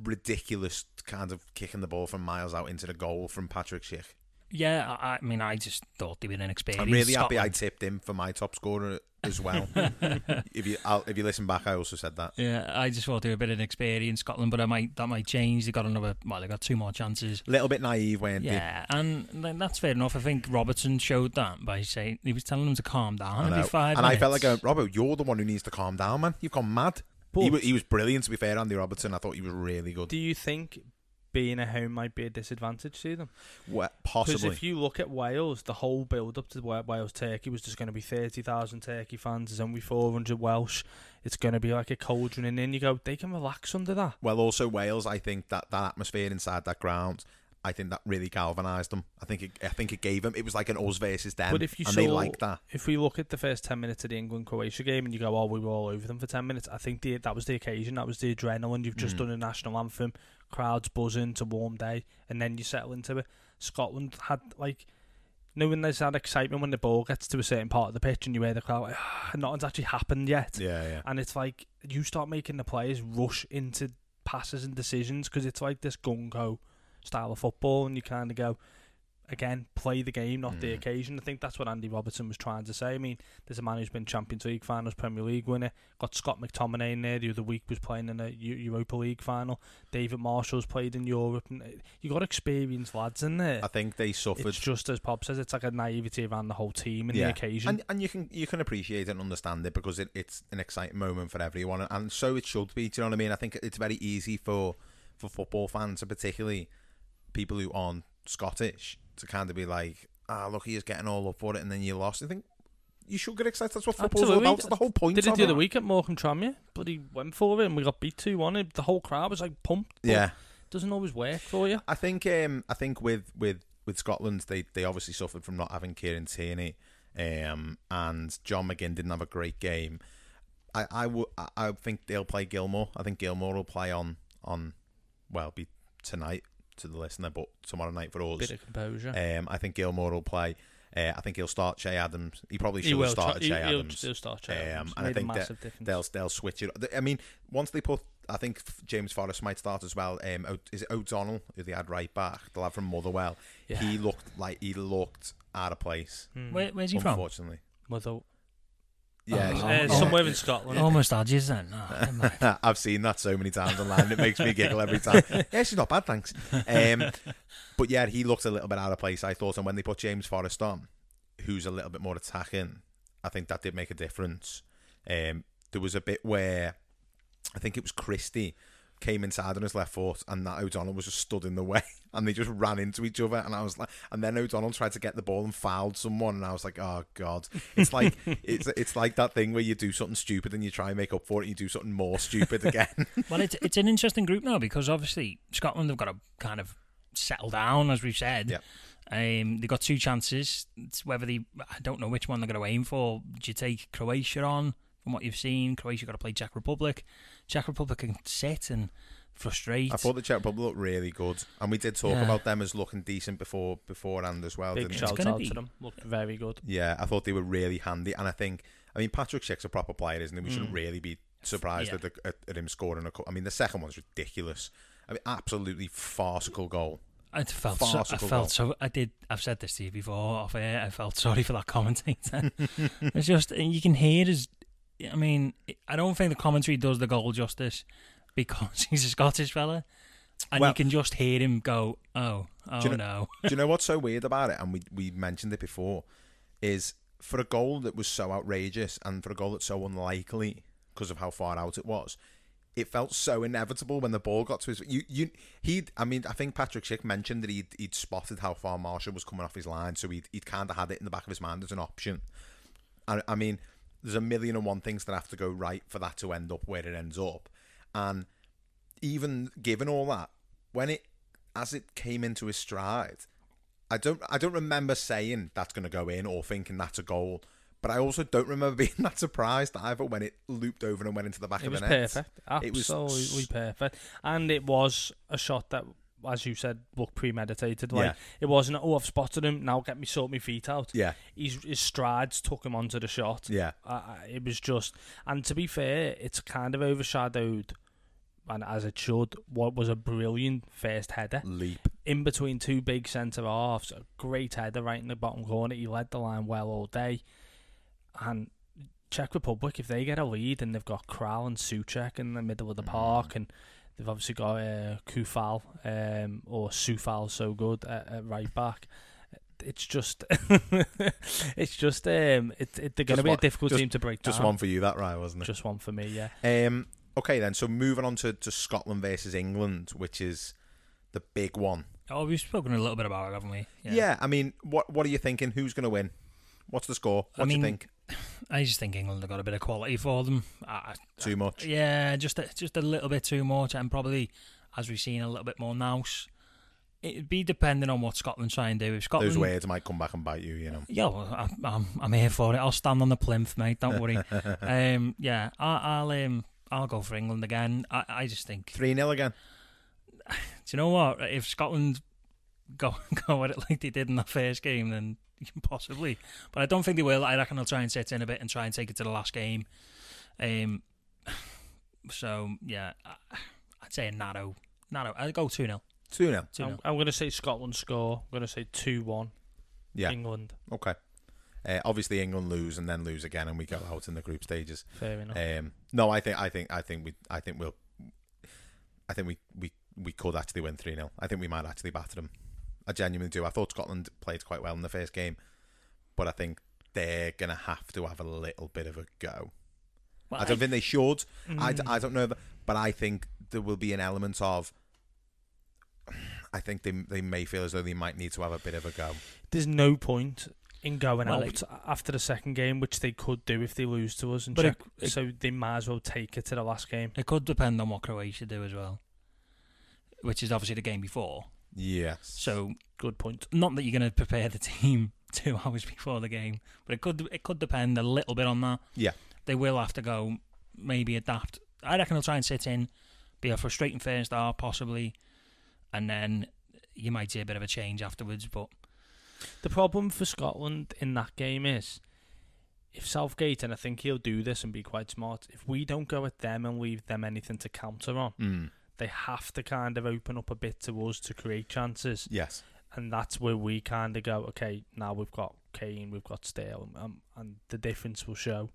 [SPEAKER 9] ridiculous kind of kicking the ball from miles out into the goal from Patrick Schick.
[SPEAKER 11] Yeah, I, I mean, I just thought they were an inexperienced.
[SPEAKER 9] I'm really happy I tipped him for my top scorer as well. if you I'll, if you listen back, I also said that.
[SPEAKER 11] Yeah, I just thought they were a bit inexperienced, Scotland, but I might that might change. They got another, well, they got two more chances.
[SPEAKER 9] A little bit naive, weren't
[SPEAKER 11] Yeah, and that's fair enough. I think Robertson showed that by saying he was telling them to calm down
[SPEAKER 9] I
[SPEAKER 11] five
[SPEAKER 9] and I felt like, uh, going, Robbo, you're the one who needs to calm down, man. You've gone mad. he, was, he was brilliant, to be fair, Andy Robertson. I thought he was really good.
[SPEAKER 10] Do you think being at home might be a disadvantage to them?
[SPEAKER 9] Well, possibly.
[SPEAKER 10] Because if you look at Wales, the whole build up to Wa- Wales Turkey was just going to be 30,000 Turkey fans, there's only 400 Welsh. It's going to be like a cauldron, and then you go, they can relax under that.
[SPEAKER 9] Well, also Wales. I think that that atmosphere inside that ground, I think that really galvanised them. I think it, I think it gave them. It was like an us versus them,
[SPEAKER 10] But if you
[SPEAKER 9] and
[SPEAKER 10] saw,
[SPEAKER 9] they like that.
[SPEAKER 10] if we look at the first ten minutes of the England Croatia game and you go, "Oh, we were all over them for ten minutes," I think the, that was the occasion. That was the adrenaline. You've just
[SPEAKER 9] Mm.
[SPEAKER 10] done a national anthem, crowds buzzing, it's a warm day, and then you settle into it. Scotland had like. You know when there's that excitement when the ball gets to a certain part of the pitch and you hear the crowd, like, "Ah," nothing's actually happened yet.
[SPEAKER 9] Yeah, yeah.
[SPEAKER 10] And it's like you start making the players rush into passes and decisions because it's like this gung ho style of football, and you kind of go, again, play the game, not the
[SPEAKER 9] Mm.
[SPEAKER 10] occasion. I think that's what Andy Robertson was trying to say. I mean, there's a man who's been Champions League finals, Premier League winner. Got Scott McTominay in there the other week, was playing in a Europa League final. David Marshall's played in Europe. And you got experienced lads in there.
[SPEAKER 9] I think they suffered.
[SPEAKER 10] It's just as Pop says, it's like a naivety around the whole team and the occasion.
[SPEAKER 9] And and you can you can appreciate and understand it because it, it's an exciting moment for everyone, and so it should be. Do you know what I mean? I think it's very easy for for football fans, and particularly people who aren't Scottish, to kind of be like, "Ah, look, he's getting all up for it," and then you lost. I think you should get excited. That's what football's all
[SPEAKER 10] Absolutely.
[SPEAKER 9] about. It's the whole point.
[SPEAKER 10] Did it the other week at Morecambe but he went for it and we got beat 2 1. The whole crowd was like pumped.
[SPEAKER 9] Yeah.
[SPEAKER 10] Doesn't always work for you.
[SPEAKER 9] I think um, I think with with with Scotland, they they obviously suffered from not having Kieran Tierney, um, and John McGinn didn't have a great game. I I would I think they'll play Gilmour. I think Gilmour will play on on well be tonight to the listener, but tomorrow night for us.
[SPEAKER 10] Bit of composure.
[SPEAKER 9] Um, I think Gilmour will play. Uh, I think he'll start Che Adams. He probably
[SPEAKER 10] He
[SPEAKER 9] should
[SPEAKER 10] will
[SPEAKER 9] have started
[SPEAKER 10] try-
[SPEAKER 9] Che
[SPEAKER 10] he- he'll-
[SPEAKER 9] Adams.
[SPEAKER 10] he'll start Che Adams.
[SPEAKER 9] Um, and I think that they'll they'll switch it. I mean, once they put, I think James Forrest might start as well. Um, O- is it O'Donnell who they had right back, the lad from Motherwell?
[SPEAKER 10] Yeah.
[SPEAKER 9] He looked like he looked out of place.
[SPEAKER 10] Hmm.
[SPEAKER 11] Where- where's he from?
[SPEAKER 9] Unfortunately,
[SPEAKER 10] Mother.
[SPEAKER 9] Yeah,
[SPEAKER 11] Oh,
[SPEAKER 10] Uh, somewhere in Scotland.
[SPEAKER 11] Almost Adges then. Oh, never.
[SPEAKER 9] I've seen that so many times online. It makes me giggle every time. yeah, she's not bad, thanks. Um, but yeah, he looked a little bit out of place, I thought. And when they put James Forrest on, who's a little bit more attacking, I think that did make a difference. Um, there was a bit where I think it was Christie came inside on his left foot, and that O'Donnell was just stood in the way, and they just ran into each other. And I was like, and then O'Donnell tried to get the ball and fouled someone, and I was like, oh god, it's like it's it's like that thing where you do something stupid and you try and make up for it, and you do something more stupid again.
[SPEAKER 11] well, it's it's an interesting group now because obviously Scotland have got to kind of settle down, as we've said.
[SPEAKER 9] Yeah.
[SPEAKER 11] Um, they got two chances. It's whether they, I don't know which one they're going to aim for. Do you take Croatia on from what you've seen? Croatia got to play Czech Republic. Czech Republic can sit and frustrate.
[SPEAKER 9] I thought the Czech Republic looked really good, and we did talk
[SPEAKER 11] Yeah.
[SPEAKER 9] about them as looking decent before beforehand as well.
[SPEAKER 10] Big
[SPEAKER 9] didn't
[SPEAKER 10] shout out
[SPEAKER 11] be-
[SPEAKER 10] to them. Looked very good.
[SPEAKER 9] Yeah, I thought they were really handy, and I think, I mean, Patrick Schick's a proper player, isn't he? We shouldn't
[SPEAKER 10] Mm.
[SPEAKER 9] really be surprised
[SPEAKER 11] Yeah.
[SPEAKER 9] at, the, at, at him scoring a. cou- I mean, the second one's ridiculous. I mean, absolutely farcical goal.
[SPEAKER 11] I felt so, I felt
[SPEAKER 9] goal.
[SPEAKER 11] so. I did. I've said this to you before off air. I felt sorry for that commentator. it's just you can hear his. I mean, I don't think the commentary does the goal justice because he's a Scottish fella, and
[SPEAKER 9] Well-
[SPEAKER 11] you can just hear him go, "Oh, oh
[SPEAKER 9] do you know,
[SPEAKER 11] no."
[SPEAKER 9] do you know what's so weird about it? And we we mentioned it before, is for a goal that was so outrageous and for a goal that's so unlikely because of how far out it was. It felt so inevitable when the ball got to his. You, you, he. I mean, I think Patrick Schick mentioned that he'd, he'd spotted how far Marshall was coming off his line, so he'd, he'd kind of had it in the back of his mind as an option. I, I mean, there's a million and one things that have to go right for that to end up where it ends up, and even given all that, when it as it came into his stride, I don't I don't remember saying that's going to go in or thinking that's a goal. But I also don't remember being that surprised either when it looped over and went into the back
[SPEAKER 10] It
[SPEAKER 9] of the net.
[SPEAKER 10] perfect.
[SPEAKER 9] It was
[SPEAKER 10] Absolutely perfect. And it was a shot that, as you said, look premeditated. Like
[SPEAKER 9] Yeah.
[SPEAKER 10] it wasn't, oh, I've spotted him. Now get me sort my feet out.
[SPEAKER 9] Yeah.
[SPEAKER 10] His, his strides took him onto the shot.
[SPEAKER 9] Yeah.
[SPEAKER 10] I, it was just, and to be fair, it's kind of overshadowed, and as it should, what was a brilliant first header.
[SPEAKER 9] Leap.
[SPEAKER 10] in between two big centre halves. A great header right in the bottom corner. He led the line well all day. And Czech Republic, if they get a lead and they've got Kral and Soucek in the middle of the mm. park, and they've obviously got uh, Coufal um, or Sufal, so good at, at right back. It's just, it's just, um, it, it, they're going to
[SPEAKER 9] Just
[SPEAKER 10] be a difficult
[SPEAKER 9] just-
[SPEAKER 10] team to break
[SPEAKER 9] Just
[SPEAKER 10] down.
[SPEAKER 9] one for you, that right, wasn't it?
[SPEAKER 10] Just one for me, yeah.
[SPEAKER 9] Um, okay, then. So moving on to, to Scotland versus England, which is the big one.
[SPEAKER 11] Oh, we've spoken a little bit about it, haven't we?
[SPEAKER 9] Yeah. I mean, what what are you thinking? Who's going to win? What's the score? What
[SPEAKER 11] I
[SPEAKER 9] do you think?
[SPEAKER 11] I just think England have got a bit of quality for them. I,
[SPEAKER 9] Too much.
[SPEAKER 11] Yeah, just a, just a little bit too much, and probably as we've seen a little bit more now. It'd be depending on what Scotland try and do. If Scotland,
[SPEAKER 9] Those words might come back and bite you. You know.
[SPEAKER 11] Yeah, well, I, I'm I'm here for it. I'll stand on the plinth, mate. Don't worry. um, yeah, I, I'll um, I'll go for England again. I, I just think
[SPEAKER 9] three 0 again.
[SPEAKER 11] Do you know what? If Scotland go go at it like they did in the first game, then possibly. But I don't think they will. I reckon they'll try and sit in a bit and try and take it to the last game. Um. So yeah, I- I'd say a narrow, narrow. I'd go two 0
[SPEAKER 9] Two 0
[SPEAKER 11] Two
[SPEAKER 10] I'm, I'm going to say Scotland score. I'm going to say 2 1
[SPEAKER 9] Yeah.
[SPEAKER 10] England.
[SPEAKER 9] Okay. Uh, obviously, England lose and then lose again, and we go out in the group stages.
[SPEAKER 10] Fair enough.
[SPEAKER 9] Um, no, I think, I think, I think we, I think we'll, I think we, we, we could actually win three 0 I think we might actually batter them. I genuinely do. I thought Scotland played quite well in the first game, but I think they're gonna have to have a little bit of a go.
[SPEAKER 11] Well,
[SPEAKER 9] I don't
[SPEAKER 11] I-
[SPEAKER 9] think they should. I, d-
[SPEAKER 10] Mm.
[SPEAKER 9] I don't know, but I think there will be an element of. I think they they may feel as though they might need to have a bit of a go.
[SPEAKER 10] There's no point in going
[SPEAKER 11] Well,
[SPEAKER 10] out
[SPEAKER 11] like-
[SPEAKER 10] after the second game, which they could do if they lose to us and
[SPEAKER 11] But it- it-
[SPEAKER 10] so they might as well take it to the last game.
[SPEAKER 11] It could depend on what Croatia do as well, which is obviously the game before.
[SPEAKER 9] Yes.
[SPEAKER 11] So
[SPEAKER 10] good point.
[SPEAKER 11] Not that you're going to prepare the team two hours before the game, but it could it could depend a little bit on that.
[SPEAKER 9] Yeah.
[SPEAKER 11] They will have to go maybe adapt. I reckon they'll try and sit in, be a frustrating first half possibly, and then you might see a bit of a change afterwards. But
[SPEAKER 10] The problem for Scotland in that game is if Southgate, and I think he'll do this and be quite smart, if we don't go at them and leave them anything to counter on,
[SPEAKER 9] Mm.
[SPEAKER 10] They have to kind of open up a bit to us to create chances.
[SPEAKER 9] Yes.
[SPEAKER 10] And that's where we kind of go, okay, now we've got Kane, we've got Stale, um, and the difference will show.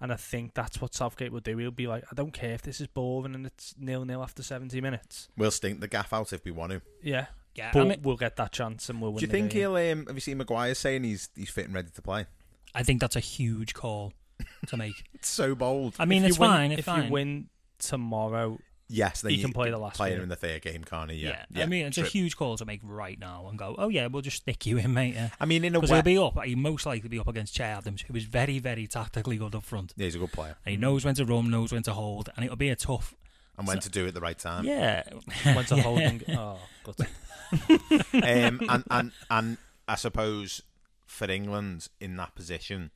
[SPEAKER 10] And I think that's what Southgate will do. He'll be like, I don't care if this is boring and it's nil nil after 70 minutes.
[SPEAKER 9] We'll stink the gaff out if we want to.
[SPEAKER 10] Yeah.
[SPEAKER 11] Yeah,
[SPEAKER 10] but
[SPEAKER 11] I mean-
[SPEAKER 10] we'll get that chance and we'll win
[SPEAKER 9] Do you
[SPEAKER 10] the
[SPEAKER 9] think
[SPEAKER 10] game.
[SPEAKER 9] he'll? Um, have you seen Maguire saying he's he's fit and ready to play?
[SPEAKER 11] I think that's a huge call to make.
[SPEAKER 9] It's so bold.
[SPEAKER 11] I mean,
[SPEAKER 10] If
[SPEAKER 11] it's
[SPEAKER 10] you win-
[SPEAKER 11] fine. It's
[SPEAKER 10] if
[SPEAKER 11] fine.
[SPEAKER 10] you win tomorrow,
[SPEAKER 9] Yes, then
[SPEAKER 10] he
[SPEAKER 9] you
[SPEAKER 10] can play the last
[SPEAKER 9] play
[SPEAKER 10] game.
[SPEAKER 9] him in the third game, can't he?
[SPEAKER 11] Yeah.
[SPEAKER 9] Yeah,
[SPEAKER 11] I mean, it's
[SPEAKER 9] true.
[SPEAKER 11] a huge call to make right now and go, oh, yeah, we'll just stick you in, mate. Yeah.
[SPEAKER 9] I mean, in a
[SPEAKER 11] Because
[SPEAKER 9] way-
[SPEAKER 11] he'll be up. He'll most likely be up against Che Adams, who is very, very tactically good up front.
[SPEAKER 9] Yeah, he's a good player.
[SPEAKER 11] And he knows when to run, knows when to hold, and it'll be a tough.
[SPEAKER 9] and when
[SPEAKER 11] so-
[SPEAKER 9] to do it at the right time.
[SPEAKER 11] Yeah.
[SPEAKER 10] When to hold and- oh, good.
[SPEAKER 9] um, and and and I suppose for England in that position,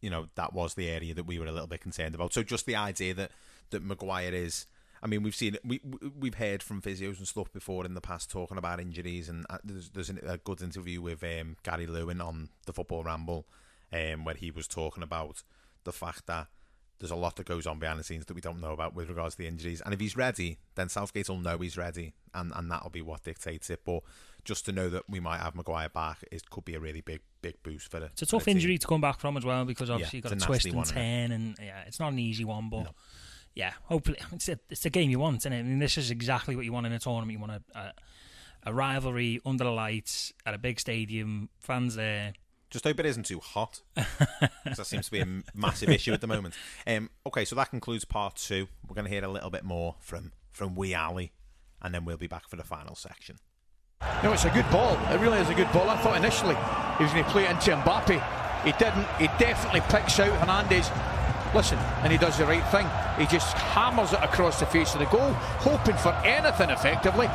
[SPEAKER 9] you know, that was the area that we were a little bit concerned about. So just the idea that that Maguire is. I mean, we've seen we we- we've heard from physios and stuff before in the past talking about injuries, and uh, there's there's a good interview with um, Gary Lewin on the Football Ramble, um, where he was talking about the fact that there's a lot that goes on behind the scenes that we don't know about with regards to the injuries. And if he's ready, then Southgate will know he's ready, and, and that'll be what dictates it. But just to know that we might have Maguire back, it could be a really big big boost for the.
[SPEAKER 11] It's a tough injury to come back from as well because
[SPEAKER 9] Yeah,
[SPEAKER 11] obviously you've got a twist and
[SPEAKER 9] one,
[SPEAKER 11] turn, and yeah, it's not an easy one, but yeah, hopefully it's a, it's the game you want, isn't it? I mean, this is exactly what you want in a tournament. You want a, a, a rivalry under the lights at a big stadium, fans there.
[SPEAKER 9] Just hope it isn't too hot, because that seems to be a massive issue at the moment. Um, okay, so that concludes part two. We're going to hear a little bit more from from Wee Ali, and then we'll be back for the final section.
[SPEAKER 12] No, it's a good ball. It really is a good ball. I thought initially he was going to play it into Mbappe. He didn't. He definitely picks out Hernandez. Listen, and he does the right thing. He just hammers it across the face of the goal, hoping for anything effectively,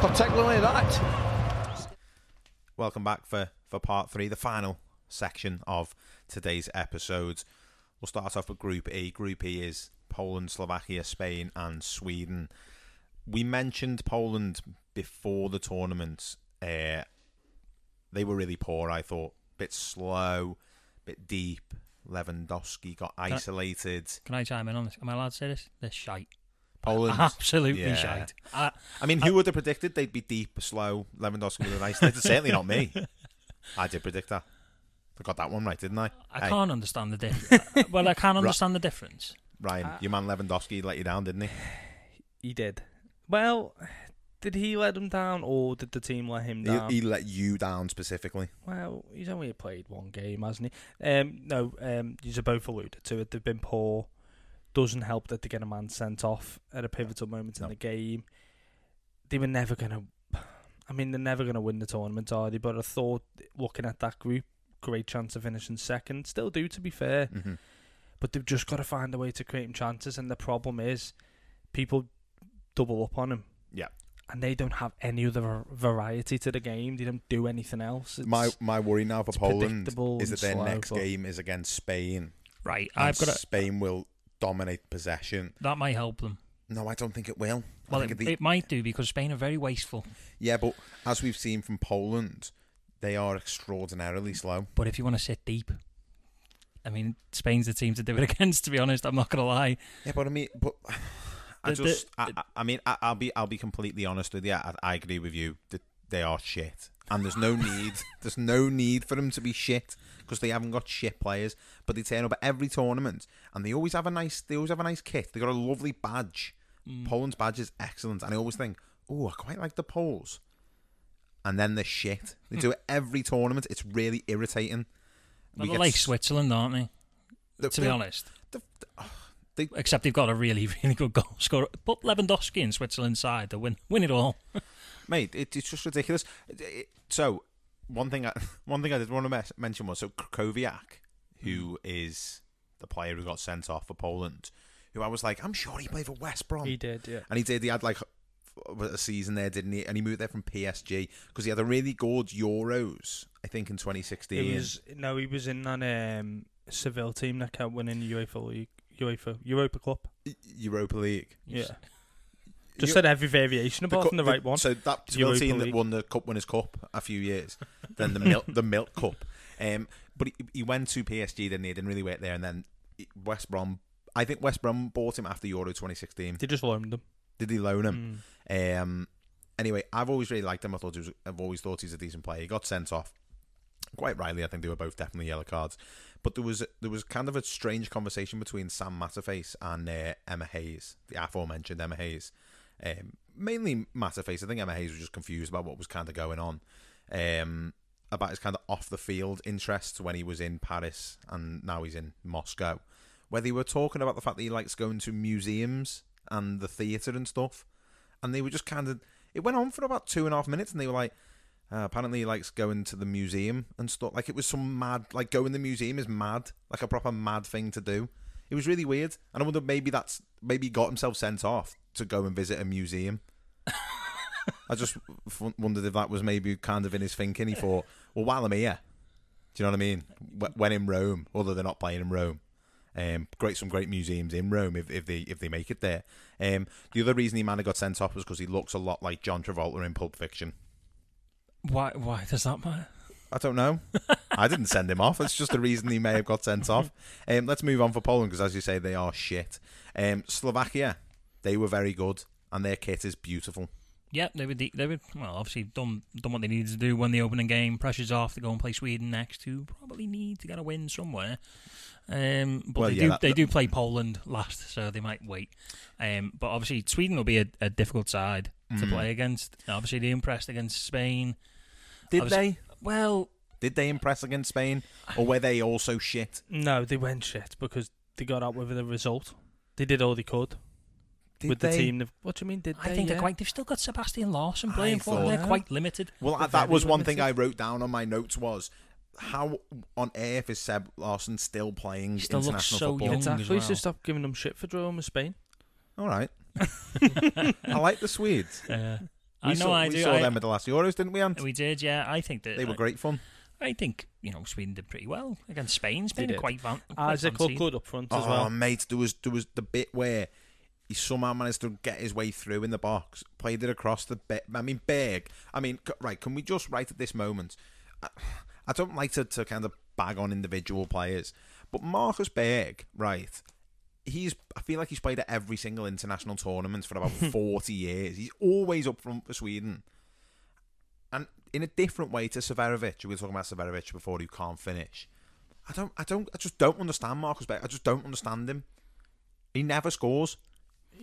[SPEAKER 12] particularly that.
[SPEAKER 9] Welcome back for, for part three, the final section of today's episode. We'll start off with Group E. Group E is Poland, Slovakia, Spain, and Sweden. We mentioned Poland before the tournament. Uh, they were really poor, I thought. Bit slow, bit deep. Lewandowski got
[SPEAKER 11] I-
[SPEAKER 9] isolated.
[SPEAKER 11] Can I chime in on this? Am I allowed to say this? They're shite.
[SPEAKER 9] Poland.
[SPEAKER 11] Absolutely
[SPEAKER 9] Yeah.
[SPEAKER 11] shite. I,
[SPEAKER 9] I mean, who would have predicted they'd be deep, slow, Lewandowski with a nice... It's certainly not me. I did predict that. I got that one right, didn't I?
[SPEAKER 11] I
[SPEAKER 9] Hey,
[SPEAKER 11] can't understand the difference. well, I can't understand the difference.
[SPEAKER 9] Ryan, uh, your man Lewandowski let you down, didn't he?
[SPEAKER 10] He did. Well, did he let them down or did the team let him down?
[SPEAKER 9] He, he let you down specifically.
[SPEAKER 10] Well, he's only played one game, hasn't he? Um, no, um, you've both alluded to it. They've been poor. Doesn't help that they get a man sent off at a pivotal moment in the game. They were never going to. I mean, they're never going to win the tournament, are they? But I thought, looking at that group, great chance of finishing second. Still do, to be fair.
[SPEAKER 9] Mhm.
[SPEAKER 10] But they've just got to find a way to create chances. And the problem is, people double up on him.
[SPEAKER 9] Yeah.
[SPEAKER 10] And they don't have any other variety to the game. They don't do anything else. It's,
[SPEAKER 9] my my worry now for Poland is that their
[SPEAKER 10] slow,
[SPEAKER 9] next
[SPEAKER 10] but-
[SPEAKER 9] game is against Spain.
[SPEAKER 11] Right,
[SPEAKER 9] and
[SPEAKER 11] I've got a-
[SPEAKER 9] Spain will dominate possession.
[SPEAKER 11] That might help them.
[SPEAKER 9] No, I don't think it will.
[SPEAKER 11] Well, it,
[SPEAKER 9] the-
[SPEAKER 11] it might do because Spain are very wasteful.
[SPEAKER 9] yeah, but as we've seen from Poland, they are extraordinarily slow.
[SPEAKER 11] But if you want to sit deep, I mean, Spain's the team to do it against. To be honest, I'm not going to lie.
[SPEAKER 9] Yeah, but I mean, but I
[SPEAKER 11] The- the-
[SPEAKER 9] just, I, I- mean, I, I'll be, I'll be completely honest with you. I, I agree with you that they are shit, and there's no need, there's no need for them to be shit because they haven't got shit players. But they turn up at every tournament, and they always have a nice, they always have a nice kit. They got a lovely badge.
[SPEAKER 11] Mm.
[SPEAKER 9] Poland's badge is excellent, and I always think, oh, I quite like the Poles. And then they're shit. They do it every tournament. It's really irritating.
[SPEAKER 11] They're
[SPEAKER 9] get
[SPEAKER 11] like Switzerland, aren't they?
[SPEAKER 9] The-
[SPEAKER 11] to be
[SPEAKER 9] the-
[SPEAKER 11] honest.
[SPEAKER 9] They-
[SPEAKER 11] Except they've got a really, really good goal scorer. Put Lewandowski in Switzerland's side, they win, win it all.
[SPEAKER 9] mate. It, it's just ridiculous. It- it- so one thing, I, one thing I did want to mes- mention was so Krychowiak, who is the player who got sent off for Poland, who I was like, I'm sure he played for West Brom.
[SPEAKER 10] He did, yeah.
[SPEAKER 9] and he did. He had like a season there, didn't he? And he moved there from PSG because he had a really good Euros, I think, in 2016.
[SPEAKER 10] It was no, he was in that um, Seville team that kept winning the UEFA League, UEFA Europa Cup.
[SPEAKER 9] Europa League.
[SPEAKER 10] Yeah. Just
[SPEAKER 9] You-
[SPEAKER 10] said every variation apart
[SPEAKER 9] cu-
[SPEAKER 10] from the right one.
[SPEAKER 9] So that
[SPEAKER 10] It's
[SPEAKER 9] Seville
[SPEAKER 10] Europa
[SPEAKER 9] team that won the Cup Winners' Cup a few years, then the milk the Milk Cup. Um, but he, he went to PSG, didn't he? Didn't really wait there, and then West Brom. I think West Brom bought him after Euro 2016.
[SPEAKER 10] They just loaned him.
[SPEAKER 9] Did he loan him? Um, anyway, I've always really liked him. I thought he was, I've always thought he's a decent player. He got sent off quite rightly. I think they were both definitely yellow cards. But there was there was kind of a strange conversation between Sam Matterface and uh, Emma Hayes, the aforementioned Emma Hayes. Um, mainly Matterface. I think Emma Hayes was just confused about what was kind of going on. Um, about his kind of off the field interests when he was in Paris and now he's in Moscow. Where they were talking about the fact that he likes going to museums and the theatre and stuff. And they were just kind of. It went on for about two and a half minutes and they were like, uh, apparently he likes going to the museum and stuff. Like it was some mad. Like going to the museum is mad. Like a proper mad thing to do. It was really weird. And I wonder maybe that's. Maybe he got himself sent off to go and visit a museum. I just f- wondered if that was maybe kind of in his thinking. He thought, well, while I'm here, do you know what I mean? When in Rome, although they're not playing in Rome, um, great some great museums in Rome if, if they if they make it there. Um, the other reason he might have got sent off was because he looks a lot like John Travolta in Pulp Fiction.
[SPEAKER 11] Why? Why does that matter?
[SPEAKER 9] I don't know. I didn't send him off. It's just the reason he may have got sent off. Um, let's move on for Poland because, as you say, they are shit. Um, Slovakia, they were very good, and their kit is beautiful.
[SPEAKER 11] Yeah, they would. They would. Well, obviously done done what they needed to do when the opening game. Pressure's off. They go and play Sweden next. Who probably need to get a win somewhere. Um, but
[SPEAKER 9] Well,
[SPEAKER 11] they
[SPEAKER 9] yeah,
[SPEAKER 11] do.
[SPEAKER 9] that-
[SPEAKER 11] they
[SPEAKER 9] that-
[SPEAKER 11] do play Poland last, so they might wait. Um, but obviously Sweden will be a, a difficult side to
[SPEAKER 9] Mm.
[SPEAKER 11] play against. Obviously they impressed against Spain.
[SPEAKER 9] Did
[SPEAKER 11] Obviously-
[SPEAKER 9] they?
[SPEAKER 11] Well,
[SPEAKER 9] Did they impress against Spain, or were they also shit?
[SPEAKER 10] No, they went shit because they got out with the result. They did all they could
[SPEAKER 9] Did
[SPEAKER 10] with
[SPEAKER 9] they?
[SPEAKER 10] the team. What do you mean? Did
[SPEAKER 11] I
[SPEAKER 10] they?
[SPEAKER 11] think they're
[SPEAKER 10] Yeah.
[SPEAKER 11] quite. They've still got Sebastian Larsson playing for them. They're quite limited.
[SPEAKER 9] Well,
[SPEAKER 10] They're
[SPEAKER 9] that was
[SPEAKER 10] very
[SPEAKER 9] one thing I wrote down on my notes was how on earth is Seb Larsson still playing
[SPEAKER 11] He still looks
[SPEAKER 9] international
[SPEAKER 11] so
[SPEAKER 9] football?
[SPEAKER 11] young. as
[SPEAKER 10] Exactly. So
[SPEAKER 11] well.
[SPEAKER 10] stop giving them shit for drawing with Spain.
[SPEAKER 9] All right. I like the Swedes.
[SPEAKER 11] Uh,
[SPEAKER 9] We
[SPEAKER 11] I know
[SPEAKER 9] saw,
[SPEAKER 11] I
[SPEAKER 9] we
[SPEAKER 11] do.
[SPEAKER 9] saw
[SPEAKER 11] I-
[SPEAKER 9] them at the last Euros, didn't we? Ant?
[SPEAKER 11] We did, yeah. I think that
[SPEAKER 9] They were
[SPEAKER 11] I-
[SPEAKER 9] great fun.
[SPEAKER 11] I think you know Sweden did pretty well against Spain. Spain
[SPEAKER 10] did.
[SPEAKER 11] quite van- quite
[SPEAKER 10] Isak looked
[SPEAKER 11] fancied.
[SPEAKER 10] good up front as
[SPEAKER 9] Oh,
[SPEAKER 10] well.
[SPEAKER 9] mate, there was there was the bit where he somehow managed to get his way through in the box, played it across the bit. I mean, Berg. I mean, right? Can we just right at this moment? I, I don't like to, to kind of bag on individual players, but Marcus Berg, right? He's. I feel like he's played at every single international tournament for about forty years. He's always up front for Sweden, and in a different way to Seferovic. We were talking about Seferovic before, who can't finish. I don't. I don't. I just don't understand Marcus Berg. I just don't understand him. He never scores.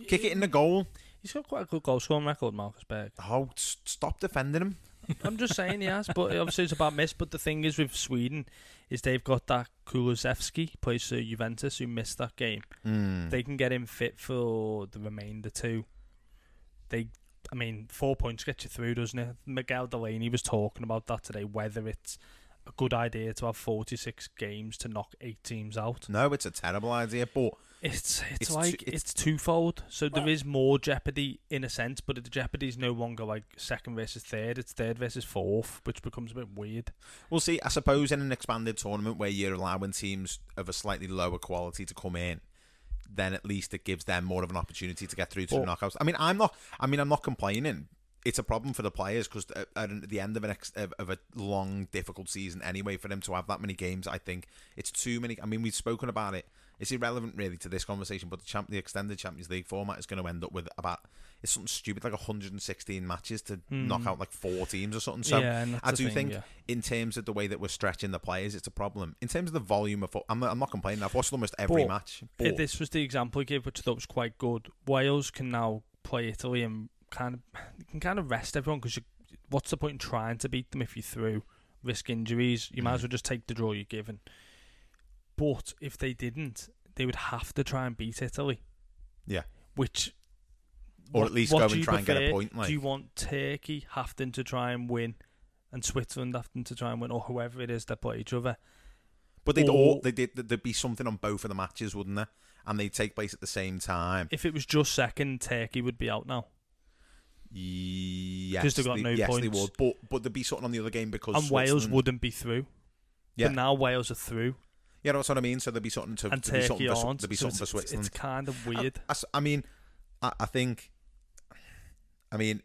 [SPEAKER 9] Kick it in the goal.
[SPEAKER 10] He's got quite a good goal scoring record, Marcus Berg.
[SPEAKER 9] Oh, stop defending him.
[SPEAKER 10] I'm just saying he has, but obviously it's about miss. But the thing is with Sweden is they've got that Kulusevski plays for Juventus who missed that game.
[SPEAKER 9] Mm.
[SPEAKER 10] They can get him fit for the remainder too. They, I mean, four points get you through, doesn't it? Miguel Delaney was talking about that today. Whether it's a good idea to have 46 games to knock eight teams out.
[SPEAKER 9] No, it's a terrible idea, but
[SPEAKER 10] It's it's,
[SPEAKER 9] It's
[SPEAKER 10] like
[SPEAKER 9] too-
[SPEAKER 10] it's, twofold. So there is more jeopardy in a sense, but the jeopardy is no longer like second versus third. It's third versus fourth, which becomes a bit weird.
[SPEAKER 9] We'll see. I suppose in an expanded tournament where you're allowing teams of a slightly lower quality to come in, then at least it gives them more of an opportunity to get through to
[SPEAKER 10] Well-
[SPEAKER 9] the knockouts. I mean, I'm not. I mean, I'm not complaining. It's a problem for the players because at the end of an ex, of a long, difficult season, anyway, for them to have that many games, I think it's too many. I mean, we've spoken about it. It's irrelevant really to this conversation, but the champ, the extended Champions League format is going to end up with about it's something stupid like 116 matches to
[SPEAKER 10] Hmm.
[SPEAKER 9] knock out like four teams or something. So
[SPEAKER 10] Yeah,
[SPEAKER 9] I do
[SPEAKER 10] thing,
[SPEAKER 9] think
[SPEAKER 10] yeah.
[SPEAKER 9] in terms of the way that we're stretching the players, it's a problem. In terms of the volume of, I'm not, I'm not complaining. I've watched almost every
[SPEAKER 10] But
[SPEAKER 9] match. But
[SPEAKER 10] this was the example I gave, which I thought was quite good. Wales can now play Italy and kind of you can kind of rest everyone because what's the point in trying to beat them if you're through, risk injuries? You might as
[SPEAKER 9] Mm.
[SPEAKER 10] well just take the draw you're given. But if they didn't, they would have to try and beat Italy.
[SPEAKER 9] Yeah.
[SPEAKER 10] Which.
[SPEAKER 9] Or
[SPEAKER 10] what-
[SPEAKER 9] at least go and
[SPEAKER 10] you
[SPEAKER 9] try and get a point, like-
[SPEAKER 10] Do you want Turkey having to try and win, and Switzerland having to try and win, or whoever it is that play each other?
[SPEAKER 9] but they'd
[SPEAKER 10] Or-
[SPEAKER 9] all they did there'd be something on both of the matches, wouldn't there? And they'd take place at the same time.
[SPEAKER 10] If it was just second, Turkey would be out now.
[SPEAKER 9] Yes,
[SPEAKER 10] 'Cause they've got
[SPEAKER 9] they,
[SPEAKER 10] no
[SPEAKER 9] yes, they would. But but there'd be something on the other game because
[SPEAKER 10] and Wales wouldn't be through.
[SPEAKER 9] Yeah.
[SPEAKER 10] But now Wales are through,
[SPEAKER 9] Yeah, that's what I mean. So there'd be something to
[SPEAKER 10] and
[SPEAKER 9] there'd be
[SPEAKER 10] Turkey
[SPEAKER 9] something
[SPEAKER 10] aren't.
[SPEAKER 9] there'd be
[SPEAKER 10] so
[SPEAKER 9] something for
[SPEAKER 10] it's, it's,
[SPEAKER 9] Switzerland.
[SPEAKER 10] it's kind of
[SPEAKER 9] I-
[SPEAKER 10] weird.
[SPEAKER 9] I, s- I mean, I, I think, I mean,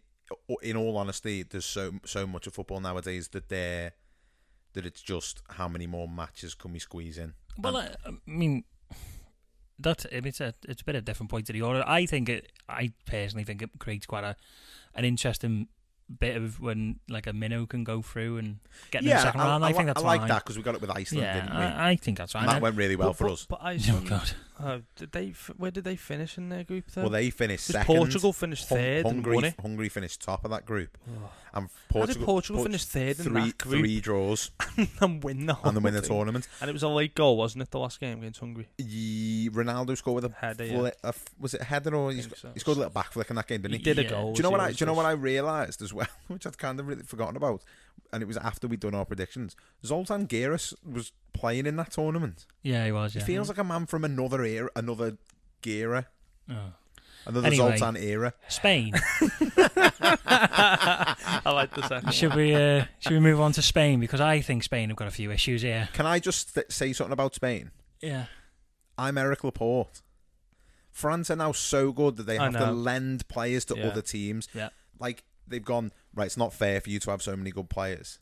[SPEAKER 9] in all honesty, there's so so much of football nowadays that there that it's just how many more matches can we squeeze in?
[SPEAKER 11] Well, I, I mean, that it's a it's a bit of a different point to the order. I think it. I personally think it creates quite a an interesting bit of when like a minnow can go through and get in the second
[SPEAKER 9] I,
[SPEAKER 11] round. I,
[SPEAKER 9] I,
[SPEAKER 11] think
[SPEAKER 9] li-
[SPEAKER 11] that's
[SPEAKER 9] I like
[SPEAKER 11] fine.
[SPEAKER 9] that because we got it with Iceland,
[SPEAKER 11] Yeah,
[SPEAKER 9] didn't we?
[SPEAKER 11] I, I think that's fine.
[SPEAKER 9] And that went really well
[SPEAKER 10] but,
[SPEAKER 9] for
[SPEAKER 10] but,
[SPEAKER 9] us.
[SPEAKER 10] But Iceland, oh,
[SPEAKER 11] God.
[SPEAKER 10] Uh, did they? f- Where did they finish in their group? Though?
[SPEAKER 9] Well, they finished
[SPEAKER 10] Because
[SPEAKER 9] second.
[SPEAKER 10] Portugal finished
[SPEAKER 9] Hun-
[SPEAKER 10] third and
[SPEAKER 9] Hungary,
[SPEAKER 10] won it.
[SPEAKER 9] Hungary finished top of that group. And
[SPEAKER 10] How
[SPEAKER 9] Portugal,
[SPEAKER 10] did Portugal
[SPEAKER 9] Port-
[SPEAKER 10] finish third in
[SPEAKER 9] three,
[SPEAKER 10] that group?
[SPEAKER 9] Three draws
[SPEAKER 10] and win the whole
[SPEAKER 9] and then win the
[SPEAKER 10] thing?
[SPEAKER 9] tournament.
[SPEAKER 10] And it was a late goal, wasn't it? The last game against Hungary.
[SPEAKER 9] Ye- Ronaldo scored with a,
[SPEAKER 10] Header, yeah.
[SPEAKER 9] fli- a f- was it a header or he,
[SPEAKER 10] think
[SPEAKER 9] sc-
[SPEAKER 10] so.
[SPEAKER 9] he scored a little back flick in that game, didn't he?
[SPEAKER 10] He did a
[SPEAKER 11] Yeah.
[SPEAKER 10] goal.
[SPEAKER 9] Do you know what I? Do you know what I realised as well, which I'd kind of really forgotten about, and it was after we'd done our predictions. Zoltan Gera's was playing in that tournament.
[SPEAKER 11] Yeah, he was.
[SPEAKER 9] He feels like a man from another era, another Gera,
[SPEAKER 11] Oh.
[SPEAKER 9] another
[SPEAKER 11] Anyway.
[SPEAKER 9] Zoltan era.
[SPEAKER 11] Spain.
[SPEAKER 10] I like the second.
[SPEAKER 11] should we uh, should we move on to Spain because I think Spain have got a few issues here.
[SPEAKER 9] Can I just th- say something about Spain?
[SPEAKER 11] Yeah.
[SPEAKER 9] Aymeric Laporte. France are now so good that they
[SPEAKER 10] I
[SPEAKER 9] have to
[SPEAKER 10] know.
[SPEAKER 9] lend players to
[SPEAKER 10] Yeah.
[SPEAKER 9] other teams.
[SPEAKER 11] Yeah.
[SPEAKER 9] Like they've gone right. It's not fair for you to have so many good players.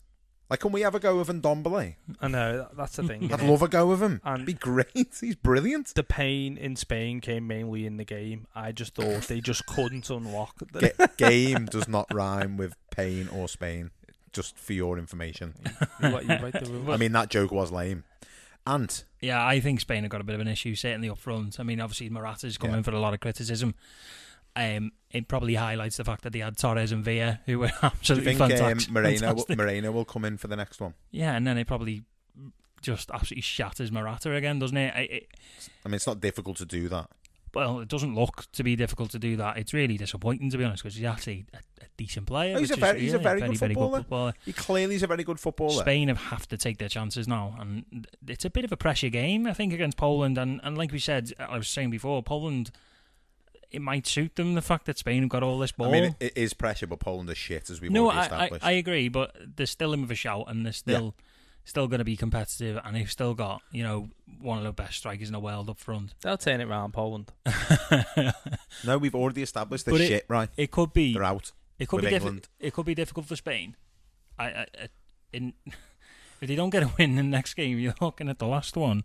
[SPEAKER 9] Like, can we have a go with Ndombele?
[SPEAKER 10] I know that's the thing.
[SPEAKER 9] I'd love a go with him.
[SPEAKER 10] And-
[SPEAKER 9] It'd be great. He's brilliant.
[SPEAKER 10] the pain in Spain came mainly in the game. I just thought they just couldn't unlock the
[SPEAKER 9] Ga- game does not rhyme with pain or Spain. Just for your information.
[SPEAKER 10] You right- you right, the rules.
[SPEAKER 9] I mean, that joke was lame. And
[SPEAKER 11] Yeah, I think Spain have got a bit of an issue certainly up front. I mean, obviously Morata's come
[SPEAKER 9] Yeah.
[SPEAKER 11] in for a lot of criticism. Um, it probably highlights the fact that they had Torres and Villa, who were absolutely
[SPEAKER 9] do you think um,
[SPEAKER 11] fantastic.
[SPEAKER 9] Moreno,
[SPEAKER 11] fantastic.
[SPEAKER 9] Moreno will come in for the next one?
[SPEAKER 11] Yeah, and then it probably just absolutely shatters Morata again, doesn't it? it, it
[SPEAKER 9] I mean, it's not difficult to do that.
[SPEAKER 11] well, it doesn't look to be difficult to do that. It's really disappointing, to be honest, because he's actually a, a decent player.
[SPEAKER 9] Oh, he's a very, he's a
[SPEAKER 11] really
[SPEAKER 9] very, good footballer.
[SPEAKER 11] footballer.
[SPEAKER 9] He clearly is a very good footballer.
[SPEAKER 11] Spain have, have to take their chances now, and it's a bit of a pressure game, I think, against Poland. And, and like we said, I was saying before, Poland, it might suit them the fact that Spain have got all this ball.
[SPEAKER 9] I mean, it, it is pressure, but Poland is shit, as we've
[SPEAKER 11] no,
[SPEAKER 9] already
[SPEAKER 11] I, I. I agree, but they're still in with a shout, and they're still still going to be competitive, and they've still got you know one of the best strikers in the world up front.
[SPEAKER 10] They'll turn it round, Poland.
[SPEAKER 9] no, we've already established this
[SPEAKER 11] But it-
[SPEAKER 9] shit, right?
[SPEAKER 11] It could be.
[SPEAKER 9] They're out.
[SPEAKER 11] It could
[SPEAKER 9] with
[SPEAKER 11] be diffi- It could be difficult for Spain. I, I, I in if they don't get a win in the next game, you're looking at the last one,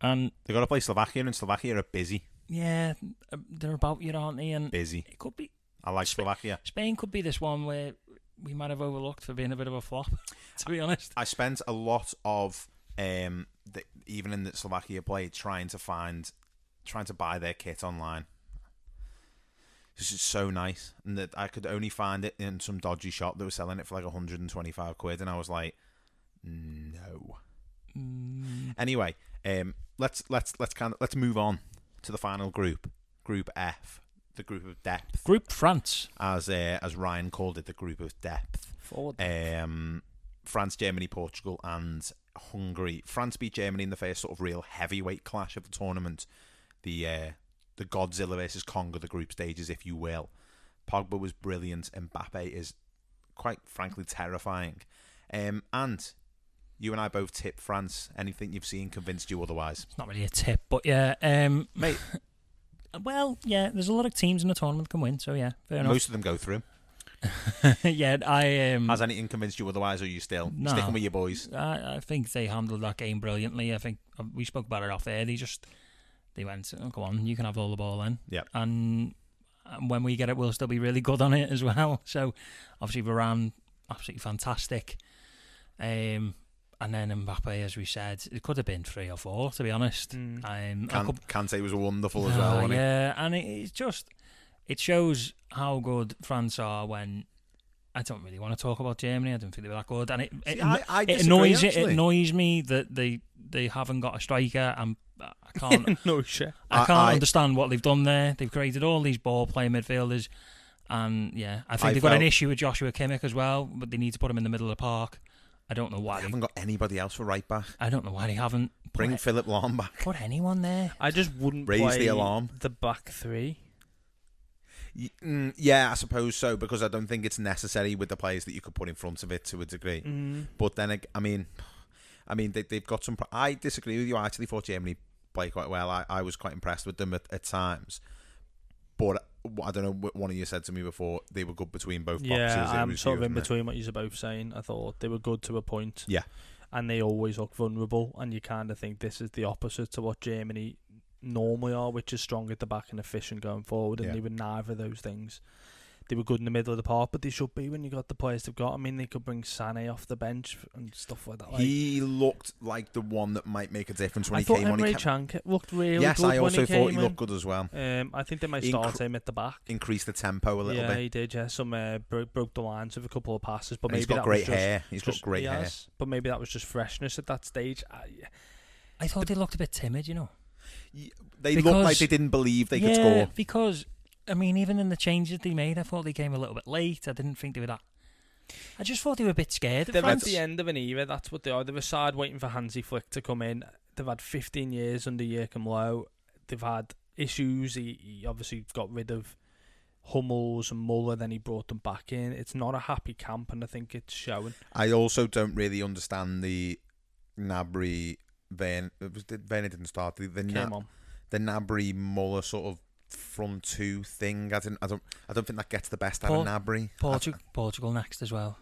[SPEAKER 11] and
[SPEAKER 9] They've got to play Slovakia, and Slovakia are busy.
[SPEAKER 11] Yeah, uh, they're about you, aren't they? And
[SPEAKER 9] Busy.
[SPEAKER 11] it could be
[SPEAKER 9] I like Slovakia.
[SPEAKER 11] Spain could be this one where we might have overlooked for being a bit of a flop. to be honest,
[SPEAKER 9] I spent a lot of um, the, even in the Slovakia play trying to find, trying to buy their kit online. This is so nice, and that I could only find it in some dodgy shop that was selling it for like 125 quid, and I was like, no. Anyway, um, let's let's let's kind of let's move on to the final group, Group F, the group of depth,
[SPEAKER 11] Group France,
[SPEAKER 9] as uh, as Ryan called it, the group of depth.
[SPEAKER 10] Forward.
[SPEAKER 9] Um, France, Germany, Portugal, and Hungary. France beat Germany in the first sort of real heavyweight clash of the tournament. The uh, the Godzilla versus Kong of the group stages, if you will. Pogba was brilliant. Mbappe is quite frankly terrifying. Um, and you and I both tip France. Anything you've seen convinced you otherwise?
[SPEAKER 11] it's not really a tip, but yeah, um,
[SPEAKER 9] Mate,
[SPEAKER 11] well, yeah, there's a lot of teams in the tournament can win, so yeah, fair enough.
[SPEAKER 9] most of them go through.
[SPEAKER 11] yeah, I um,
[SPEAKER 9] Has anything convinced you otherwise, or are you still
[SPEAKER 11] No.
[SPEAKER 9] sticking with your boys?
[SPEAKER 11] I, I think they handled that game brilliantly. I think uh, we spoke about it off air. They just they went, oh, "Go on, you can have all the ball then."
[SPEAKER 9] Yeah.
[SPEAKER 11] And, and when we get it, we'll still be really good on it as well. So obviously Varane, absolutely fantastic. Um, and then Mbappe, as we said, it could have been three or four, to be honest. Um, a
[SPEAKER 9] Can,
[SPEAKER 11] couple-
[SPEAKER 9] Kante was wonderful as
[SPEAKER 11] Oh,
[SPEAKER 9] well. wasn't he?
[SPEAKER 11] yeah, and it, it's just it shows how good France are when. I don't really want to talk about Germany. I don't think they were that good, and it it,
[SPEAKER 9] See, I- I
[SPEAKER 11] it
[SPEAKER 9] disagree,
[SPEAKER 11] annoys it, it annoys me that they they haven't got a striker, and I can't
[SPEAKER 10] no shit.
[SPEAKER 11] I
[SPEAKER 9] I-
[SPEAKER 11] can't
[SPEAKER 9] I-
[SPEAKER 11] understand what they've done there. They've created all these ball playing midfielders, and yeah, I think
[SPEAKER 9] I
[SPEAKER 11] they've got an issue with Joshua Kimmich as well, but they need to put him in the middle of the park. I don't know why
[SPEAKER 9] They
[SPEAKER 11] they,
[SPEAKER 9] haven't got anybody else for right back.
[SPEAKER 11] I don't know why they haven't
[SPEAKER 9] Bring
[SPEAKER 11] put,
[SPEAKER 9] Philipp Lahm back.
[SPEAKER 11] put anyone there.
[SPEAKER 10] I just wouldn't
[SPEAKER 9] Raise
[SPEAKER 10] play
[SPEAKER 9] the alarm.
[SPEAKER 10] the back three.
[SPEAKER 9] Mm, yeah, I suppose so because I don't think it's necessary with the players that you could put in front of it to a degree.
[SPEAKER 10] Mm.
[SPEAKER 9] But then, ag- I mean, I mean they, they've got some. Pro- I disagree with you. I actually thought Germany played quite well. I, I was quite impressed with them at, at times. But I don't know. what One of you said to me before they were good between both boxes.
[SPEAKER 10] Yeah, I'm sort of in
[SPEAKER 9] wasn't it?
[SPEAKER 10] between what you're both saying. I thought they were good to a point.
[SPEAKER 9] Yeah.
[SPEAKER 10] And they always look vulnerable, and you kind of think this is the opposite to what Germany normally are, which is strong at the back and efficient going forward, and
[SPEAKER 9] Yeah.
[SPEAKER 10] they were neither of those things. They were good in the middle of the park, but they should be when you got the players they've got. I mean, they could bring Sané off the bench and stuff like that. Like,
[SPEAKER 9] He looked like the one that might make a difference when
[SPEAKER 10] I
[SPEAKER 9] he
[SPEAKER 10] thought
[SPEAKER 9] came on.
[SPEAKER 10] Emre
[SPEAKER 9] He kept-
[SPEAKER 10] Can looked really
[SPEAKER 9] yes,
[SPEAKER 10] good
[SPEAKER 9] I
[SPEAKER 10] when
[SPEAKER 9] also
[SPEAKER 10] he
[SPEAKER 9] thought he looked
[SPEAKER 10] in.
[SPEAKER 9] good as well.
[SPEAKER 10] Um, I think they might
[SPEAKER 9] Incre-
[SPEAKER 10] start him at the back.
[SPEAKER 9] Increase the tempo a little
[SPEAKER 10] yeah,
[SPEAKER 9] bit.
[SPEAKER 10] he did. Yeah, some uh, broke, broke the lines with a couple of passes, but
[SPEAKER 9] And
[SPEAKER 10] maybe
[SPEAKER 9] he's got
[SPEAKER 10] that
[SPEAKER 9] great
[SPEAKER 10] was just,
[SPEAKER 9] hair. He's got great
[SPEAKER 10] he
[SPEAKER 9] hair.
[SPEAKER 10] has, But maybe that was just freshness at that stage. I,
[SPEAKER 11] I thought they looked a bit timid, you know.
[SPEAKER 9] They looked like they didn't believe they could score.
[SPEAKER 11] because I mean, even in the changes they made, I thought they came a little bit late. I didn't think they were that. I just thought they were a bit scared. of
[SPEAKER 10] They're at the end of an era. That's what they are. They're a side waiting for Hansi Flick to come in. They've had 15 years under Jurgen Low. They've had issues. He, he obviously got rid of Hummels and Muller. Then he brought them back in. It's not a happy camp, and I think it's showing.
[SPEAKER 9] I also don't really understand the Gnabry Van. It was did Werner didn't start the the,
[SPEAKER 10] Came
[SPEAKER 9] Na-
[SPEAKER 10] on.
[SPEAKER 9] the Gnabry Muller sort of front two thing. I don't. I don't. I don't think that gets the best out of Gnabry.
[SPEAKER 11] Portugal, Portugal next as well.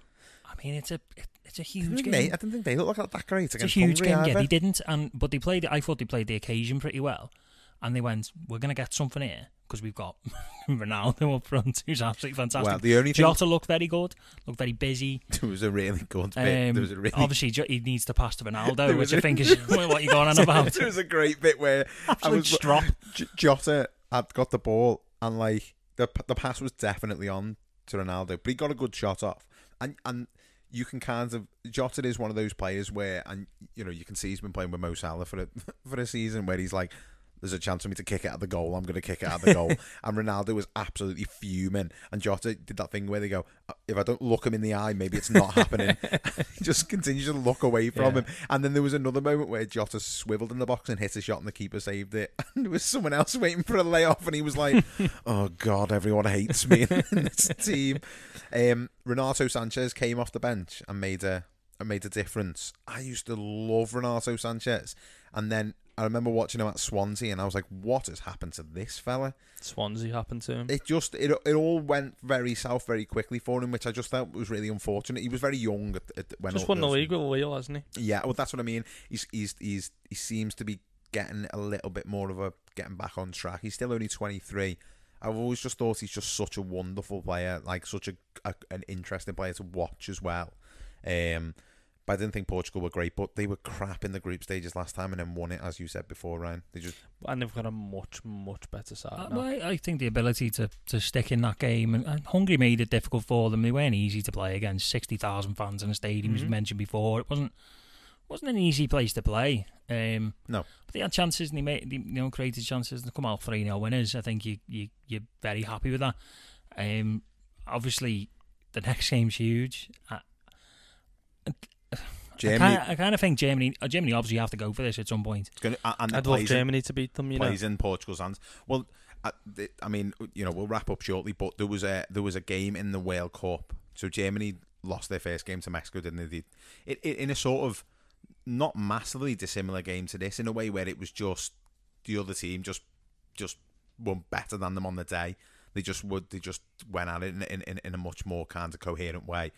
[SPEAKER 11] I mean, it's a it, it's a
[SPEAKER 9] I,
[SPEAKER 11] huge game.
[SPEAKER 9] they, I don't think they look like that great
[SPEAKER 11] it's a huge
[SPEAKER 9] Hungary
[SPEAKER 11] game. Yeah, they didn't, and but they played. I thought they played the occasion pretty well, and they went, "We're going to get something here because we've got Ronaldo up front, who's absolutely fantastic."
[SPEAKER 9] Well, the only thing-
[SPEAKER 11] Jota looked very good, looked very busy.
[SPEAKER 9] There was a really good bit.
[SPEAKER 11] Um,
[SPEAKER 9] there was a really
[SPEAKER 11] Obviously, he needs to pass to Ronaldo, which I
[SPEAKER 9] a-
[SPEAKER 11] think is what you're going on about.
[SPEAKER 9] there was a great bit where I
[SPEAKER 11] Absolute
[SPEAKER 9] was
[SPEAKER 11] strop.
[SPEAKER 9] J- Jota had got the ball and like the the pass was definitely on to Ronaldo, but he got a good shot off, and and you can kind of Jota is one of those players where and you know you can see he's been playing with Mo Salah for a for a season where he's like. There's a chance for me to kick it at the goal. I'm going to kick it at the goal. and Ronaldo was absolutely fuming. And Jota did that thing where they go, "Uh, if I don't look him in the eye, maybe it's not happening. just continues to look away from
[SPEAKER 10] Yeah.
[SPEAKER 9] him. And then there was another moment where Jota swiveled in the box and hit a shot, and the keeper saved it. And there was someone else waiting for a layoff, and he was like, "Oh God, everyone hates me in this team." Um, Renato Sanches came off the bench and made a and made a difference. I used to love Renato Sanches, and then I remember watching him at Swansea, and I was like, "What has happened to this fella?"
[SPEAKER 10] Swansea happened to him.
[SPEAKER 9] It just it it all went very south very quickly for him, which I just thought was really unfortunate. He was very young at, at when
[SPEAKER 10] Just won the league with Lille, hasn't he?
[SPEAKER 9] yeah, well, that's what I mean. He's he's he's he seems to be getting a little bit more of a getting back on track. He's still only 23. I've always just thought he's just such a wonderful player, like such a, a an interesting player to watch as well. Um, I didn't think Portugal were great, but they were crap in the group stages last time and then won it, as you said before, Ryan. They just
[SPEAKER 10] and they've got a much much better side
[SPEAKER 11] Uh,
[SPEAKER 10] now.
[SPEAKER 11] well, I, I think the ability to, to stick in that game and, and Hungary made it difficult for them. They weren't easy to play against sixty thousand fans in a stadium, as
[SPEAKER 10] Mhm.
[SPEAKER 11] you mentioned before. It wasn't wasn't an easy place to play. Um,
[SPEAKER 9] no,
[SPEAKER 11] but they had chances and they made they, you know created chances to come out three 0 winners. I think you you you're very happy with that. Um, obviously, the next game's huge. I,
[SPEAKER 9] Germany-
[SPEAKER 11] I kind of think Germany. uh, Germany obviously have to go for this at some point.
[SPEAKER 9] It's gonna, a- and
[SPEAKER 10] I'd love
[SPEAKER 9] plays in-
[SPEAKER 10] Germany to beat them, you know.
[SPEAKER 9] plays in Portugal's hands. Well, I, I mean, you know, we'll wrap up shortly, but there was a there was a game in the World Cup. So Germany lost their first game to Mexico, didn't they? It, it in a sort of not massively dissimilar game to this, in a way where it was just the other team just just were better than them on the day. They just would they just went at it in in, in, in a much more kind of coherent way,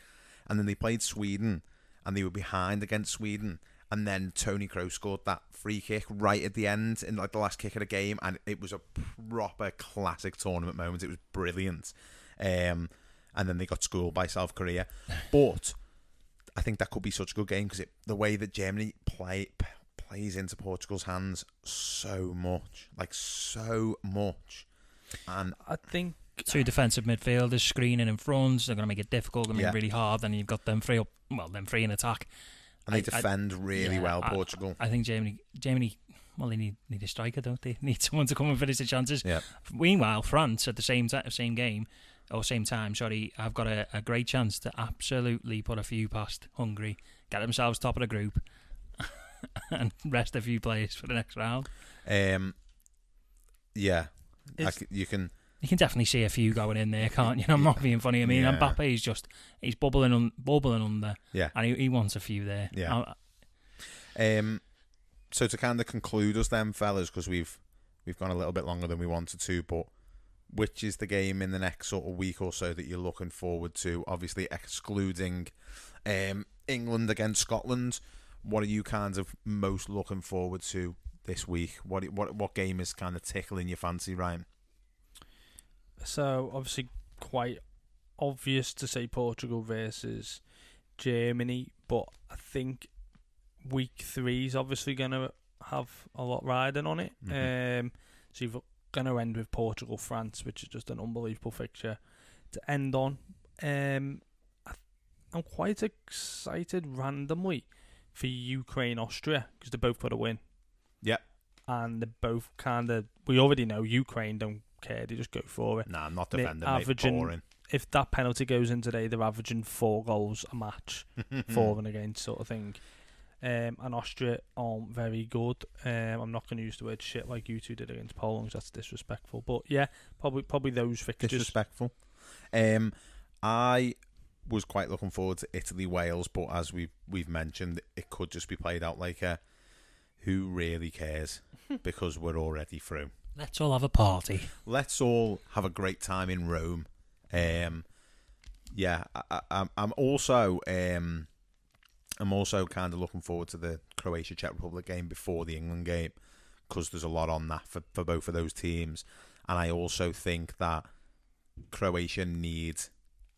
[SPEAKER 9] and then they played Sweden, and they were behind against Sweden. And then Toni Kroos scored that free kick right at the end in like the last kick of the game, and it was a proper classic tournament moment. It was brilliant. Um, and then they got schooled by South Korea, but I think that could be such a good game because the way that Germany play p- plays into Portugal's hands so much, like so much, and
[SPEAKER 10] I think
[SPEAKER 11] two defensive midfielders screening in front. They're going to make it difficult. They're Going to
[SPEAKER 9] Yeah.
[SPEAKER 11] make it really hard. Then you've got them three up. Well, them three in attack.
[SPEAKER 9] And they defend really well,
[SPEAKER 11] I-
[SPEAKER 9] Portugal.
[SPEAKER 11] I, think Germany. Germany. Well, they need need a striker, don't they? Need someone to come and finish the chances.
[SPEAKER 9] Yeah.
[SPEAKER 11] Meanwhile, France at the same ti same game or same time, sorry, have got a, a great chance to absolutely put a few past Hungary, get themselves top of the group, and rest a few players for the next round.
[SPEAKER 9] um, yeah, I c- you can.
[SPEAKER 11] You can definitely see a few going in there, can't you? I'm not being funny. I mean,
[SPEAKER 9] Yeah.
[SPEAKER 11] Mbappe is just he's bubbling on, bubbling under.
[SPEAKER 9] Yeah.
[SPEAKER 11] and he, he wants a few there.
[SPEAKER 9] Yeah.
[SPEAKER 11] I-
[SPEAKER 9] Um, so to kind of conclude us then, fellas, because we've we've gone a little bit longer than we wanted to, but which is the game in the next sort of week or so that you're looking forward to? Obviously, excluding um, England against Scotland. What are you kind of most looking forward to this week? What what what game is kind of tickling your fancy, Ryan?
[SPEAKER 10] So obviously quite obvious to say Portugal versus Germany, but I think week three is obviously going to have a lot riding on it.
[SPEAKER 9] Mhm.
[SPEAKER 10] Um, so you're going to end with Portugal France, which is just an unbelievable fixture to end on. Um, I, I'm quite excited randomly for Ukraine Austria because they both got a win.
[SPEAKER 9] Yep.
[SPEAKER 10] And they're both kind of. We already know Ukraine don't care; they just go for it.
[SPEAKER 9] Nah, I'm
[SPEAKER 10] not
[SPEAKER 9] defending,
[SPEAKER 10] Averaging,
[SPEAKER 9] boring.
[SPEAKER 10] if that penalty goes in today, they're averaging four goals a match, for and against sort of thing. Um, and Austria aren't very good. Um, I'm not going to use the word shit like you two did against Poland. That's disrespectful. But yeah, probably probably those fixtures.
[SPEAKER 9] disrespectful. Um, I was quite looking forward to Italy Wales, but as we we've mentioned, it could just be played out like a who really cares because we're already through.
[SPEAKER 11] Let's all have a party.
[SPEAKER 9] Let's all have a great time in Rome. Um, yeah, I, I, I'm- also um, I'm also kind of looking forward to the Croatia Czech Republic game before the England game because there's a lot on that for, for both of those teams, and I also think that Croatia need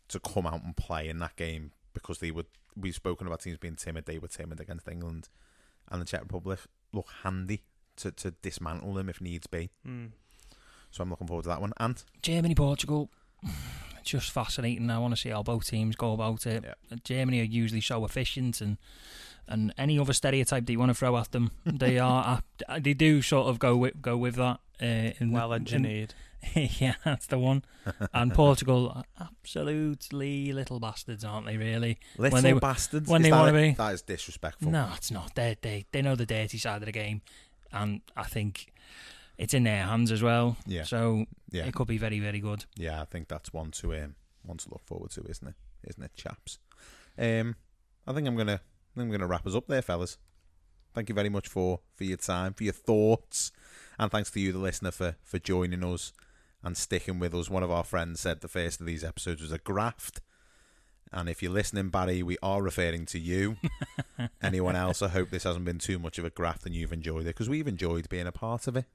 [SPEAKER 9] to come out and play in that game because they would. We've spoken about teams being timid. They were timid against England, and the Czech Republic look handy to, to dismantle them if needs be.
[SPEAKER 10] Mm.
[SPEAKER 9] So I'm looking forward to that one. And
[SPEAKER 11] Germany, Portugal, just fascinating. I want to see how both teams go about it. Germany are usually so efficient, and and any other stereotype that you want to throw at them, they are uh, they do sort of go with go with that. Uh,
[SPEAKER 10] Well
[SPEAKER 11] in-
[SPEAKER 10] engineered.
[SPEAKER 11] yeah, that's the one. And Portugal, absolutely little bastards, aren't they? Really,
[SPEAKER 9] Little
[SPEAKER 11] when they,
[SPEAKER 9] bastards?
[SPEAKER 11] When
[SPEAKER 9] Is
[SPEAKER 11] they want to be.
[SPEAKER 9] that is disrespectful.
[SPEAKER 11] No, it's not. They they they know the dirty side of the game, and I think it's in their hands as well.
[SPEAKER 9] Yeah.
[SPEAKER 11] So
[SPEAKER 9] Yeah.
[SPEAKER 11] it could be very very good.
[SPEAKER 9] Yeah, I think that's one to um, one to look forward to, isn't it? Isn't it, chaps? Um, I think I'm gonna I think I'm gonna wrap us up there, fellas. Thank you very much for for your time, for your thoughts, and thanks to you, the listener, for for joining us and sticking with us. One of our friends said the first of these episodes was a graft, And if you're listening, Barry, we are referring to you. Anyone else? I hope this hasn't been too much of a graft and you've enjoyed it because we've enjoyed being a part of it.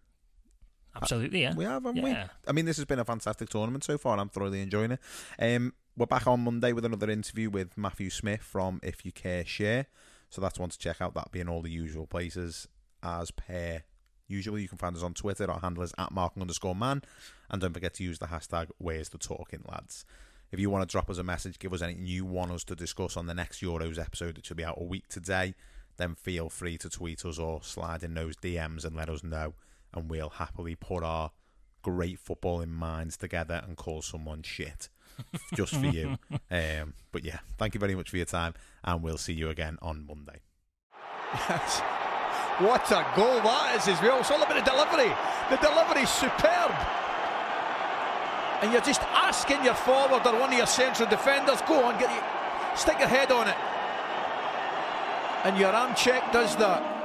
[SPEAKER 11] Absolutely, yeah.
[SPEAKER 9] We have, haven't
[SPEAKER 11] yeah.
[SPEAKER 9] we? I mean, this has been a fantastic tournament so far, and I'm thoroughly enjoying it. Um, we're back on Monday with another interview with Matthew Smith from If You Care Share. So that's one to check out. That being all the usual places as per usual. You can find us on Twitter. Our handle is at marking underscore man. And don't forget to use the hashtag Where's the Talking Lads. If you want to drop us a message, give us anything you want us to discuss on the next Euros episode, which will be out a week today, then feel free to tweet us or slide in those DMs and let us know. And we'll happily put our great footballing minds together and call someone shit just for you. Um, but yeah, thank you very much for your time, and we'll see you again on Monday.
[SPEAKER 12] Yes. What a goal that is as. It's all about the delivery. The delivery's superb. And you're just asking your forward or one of your central defenders, go on, get you, stick your head on it. And your arm check does that.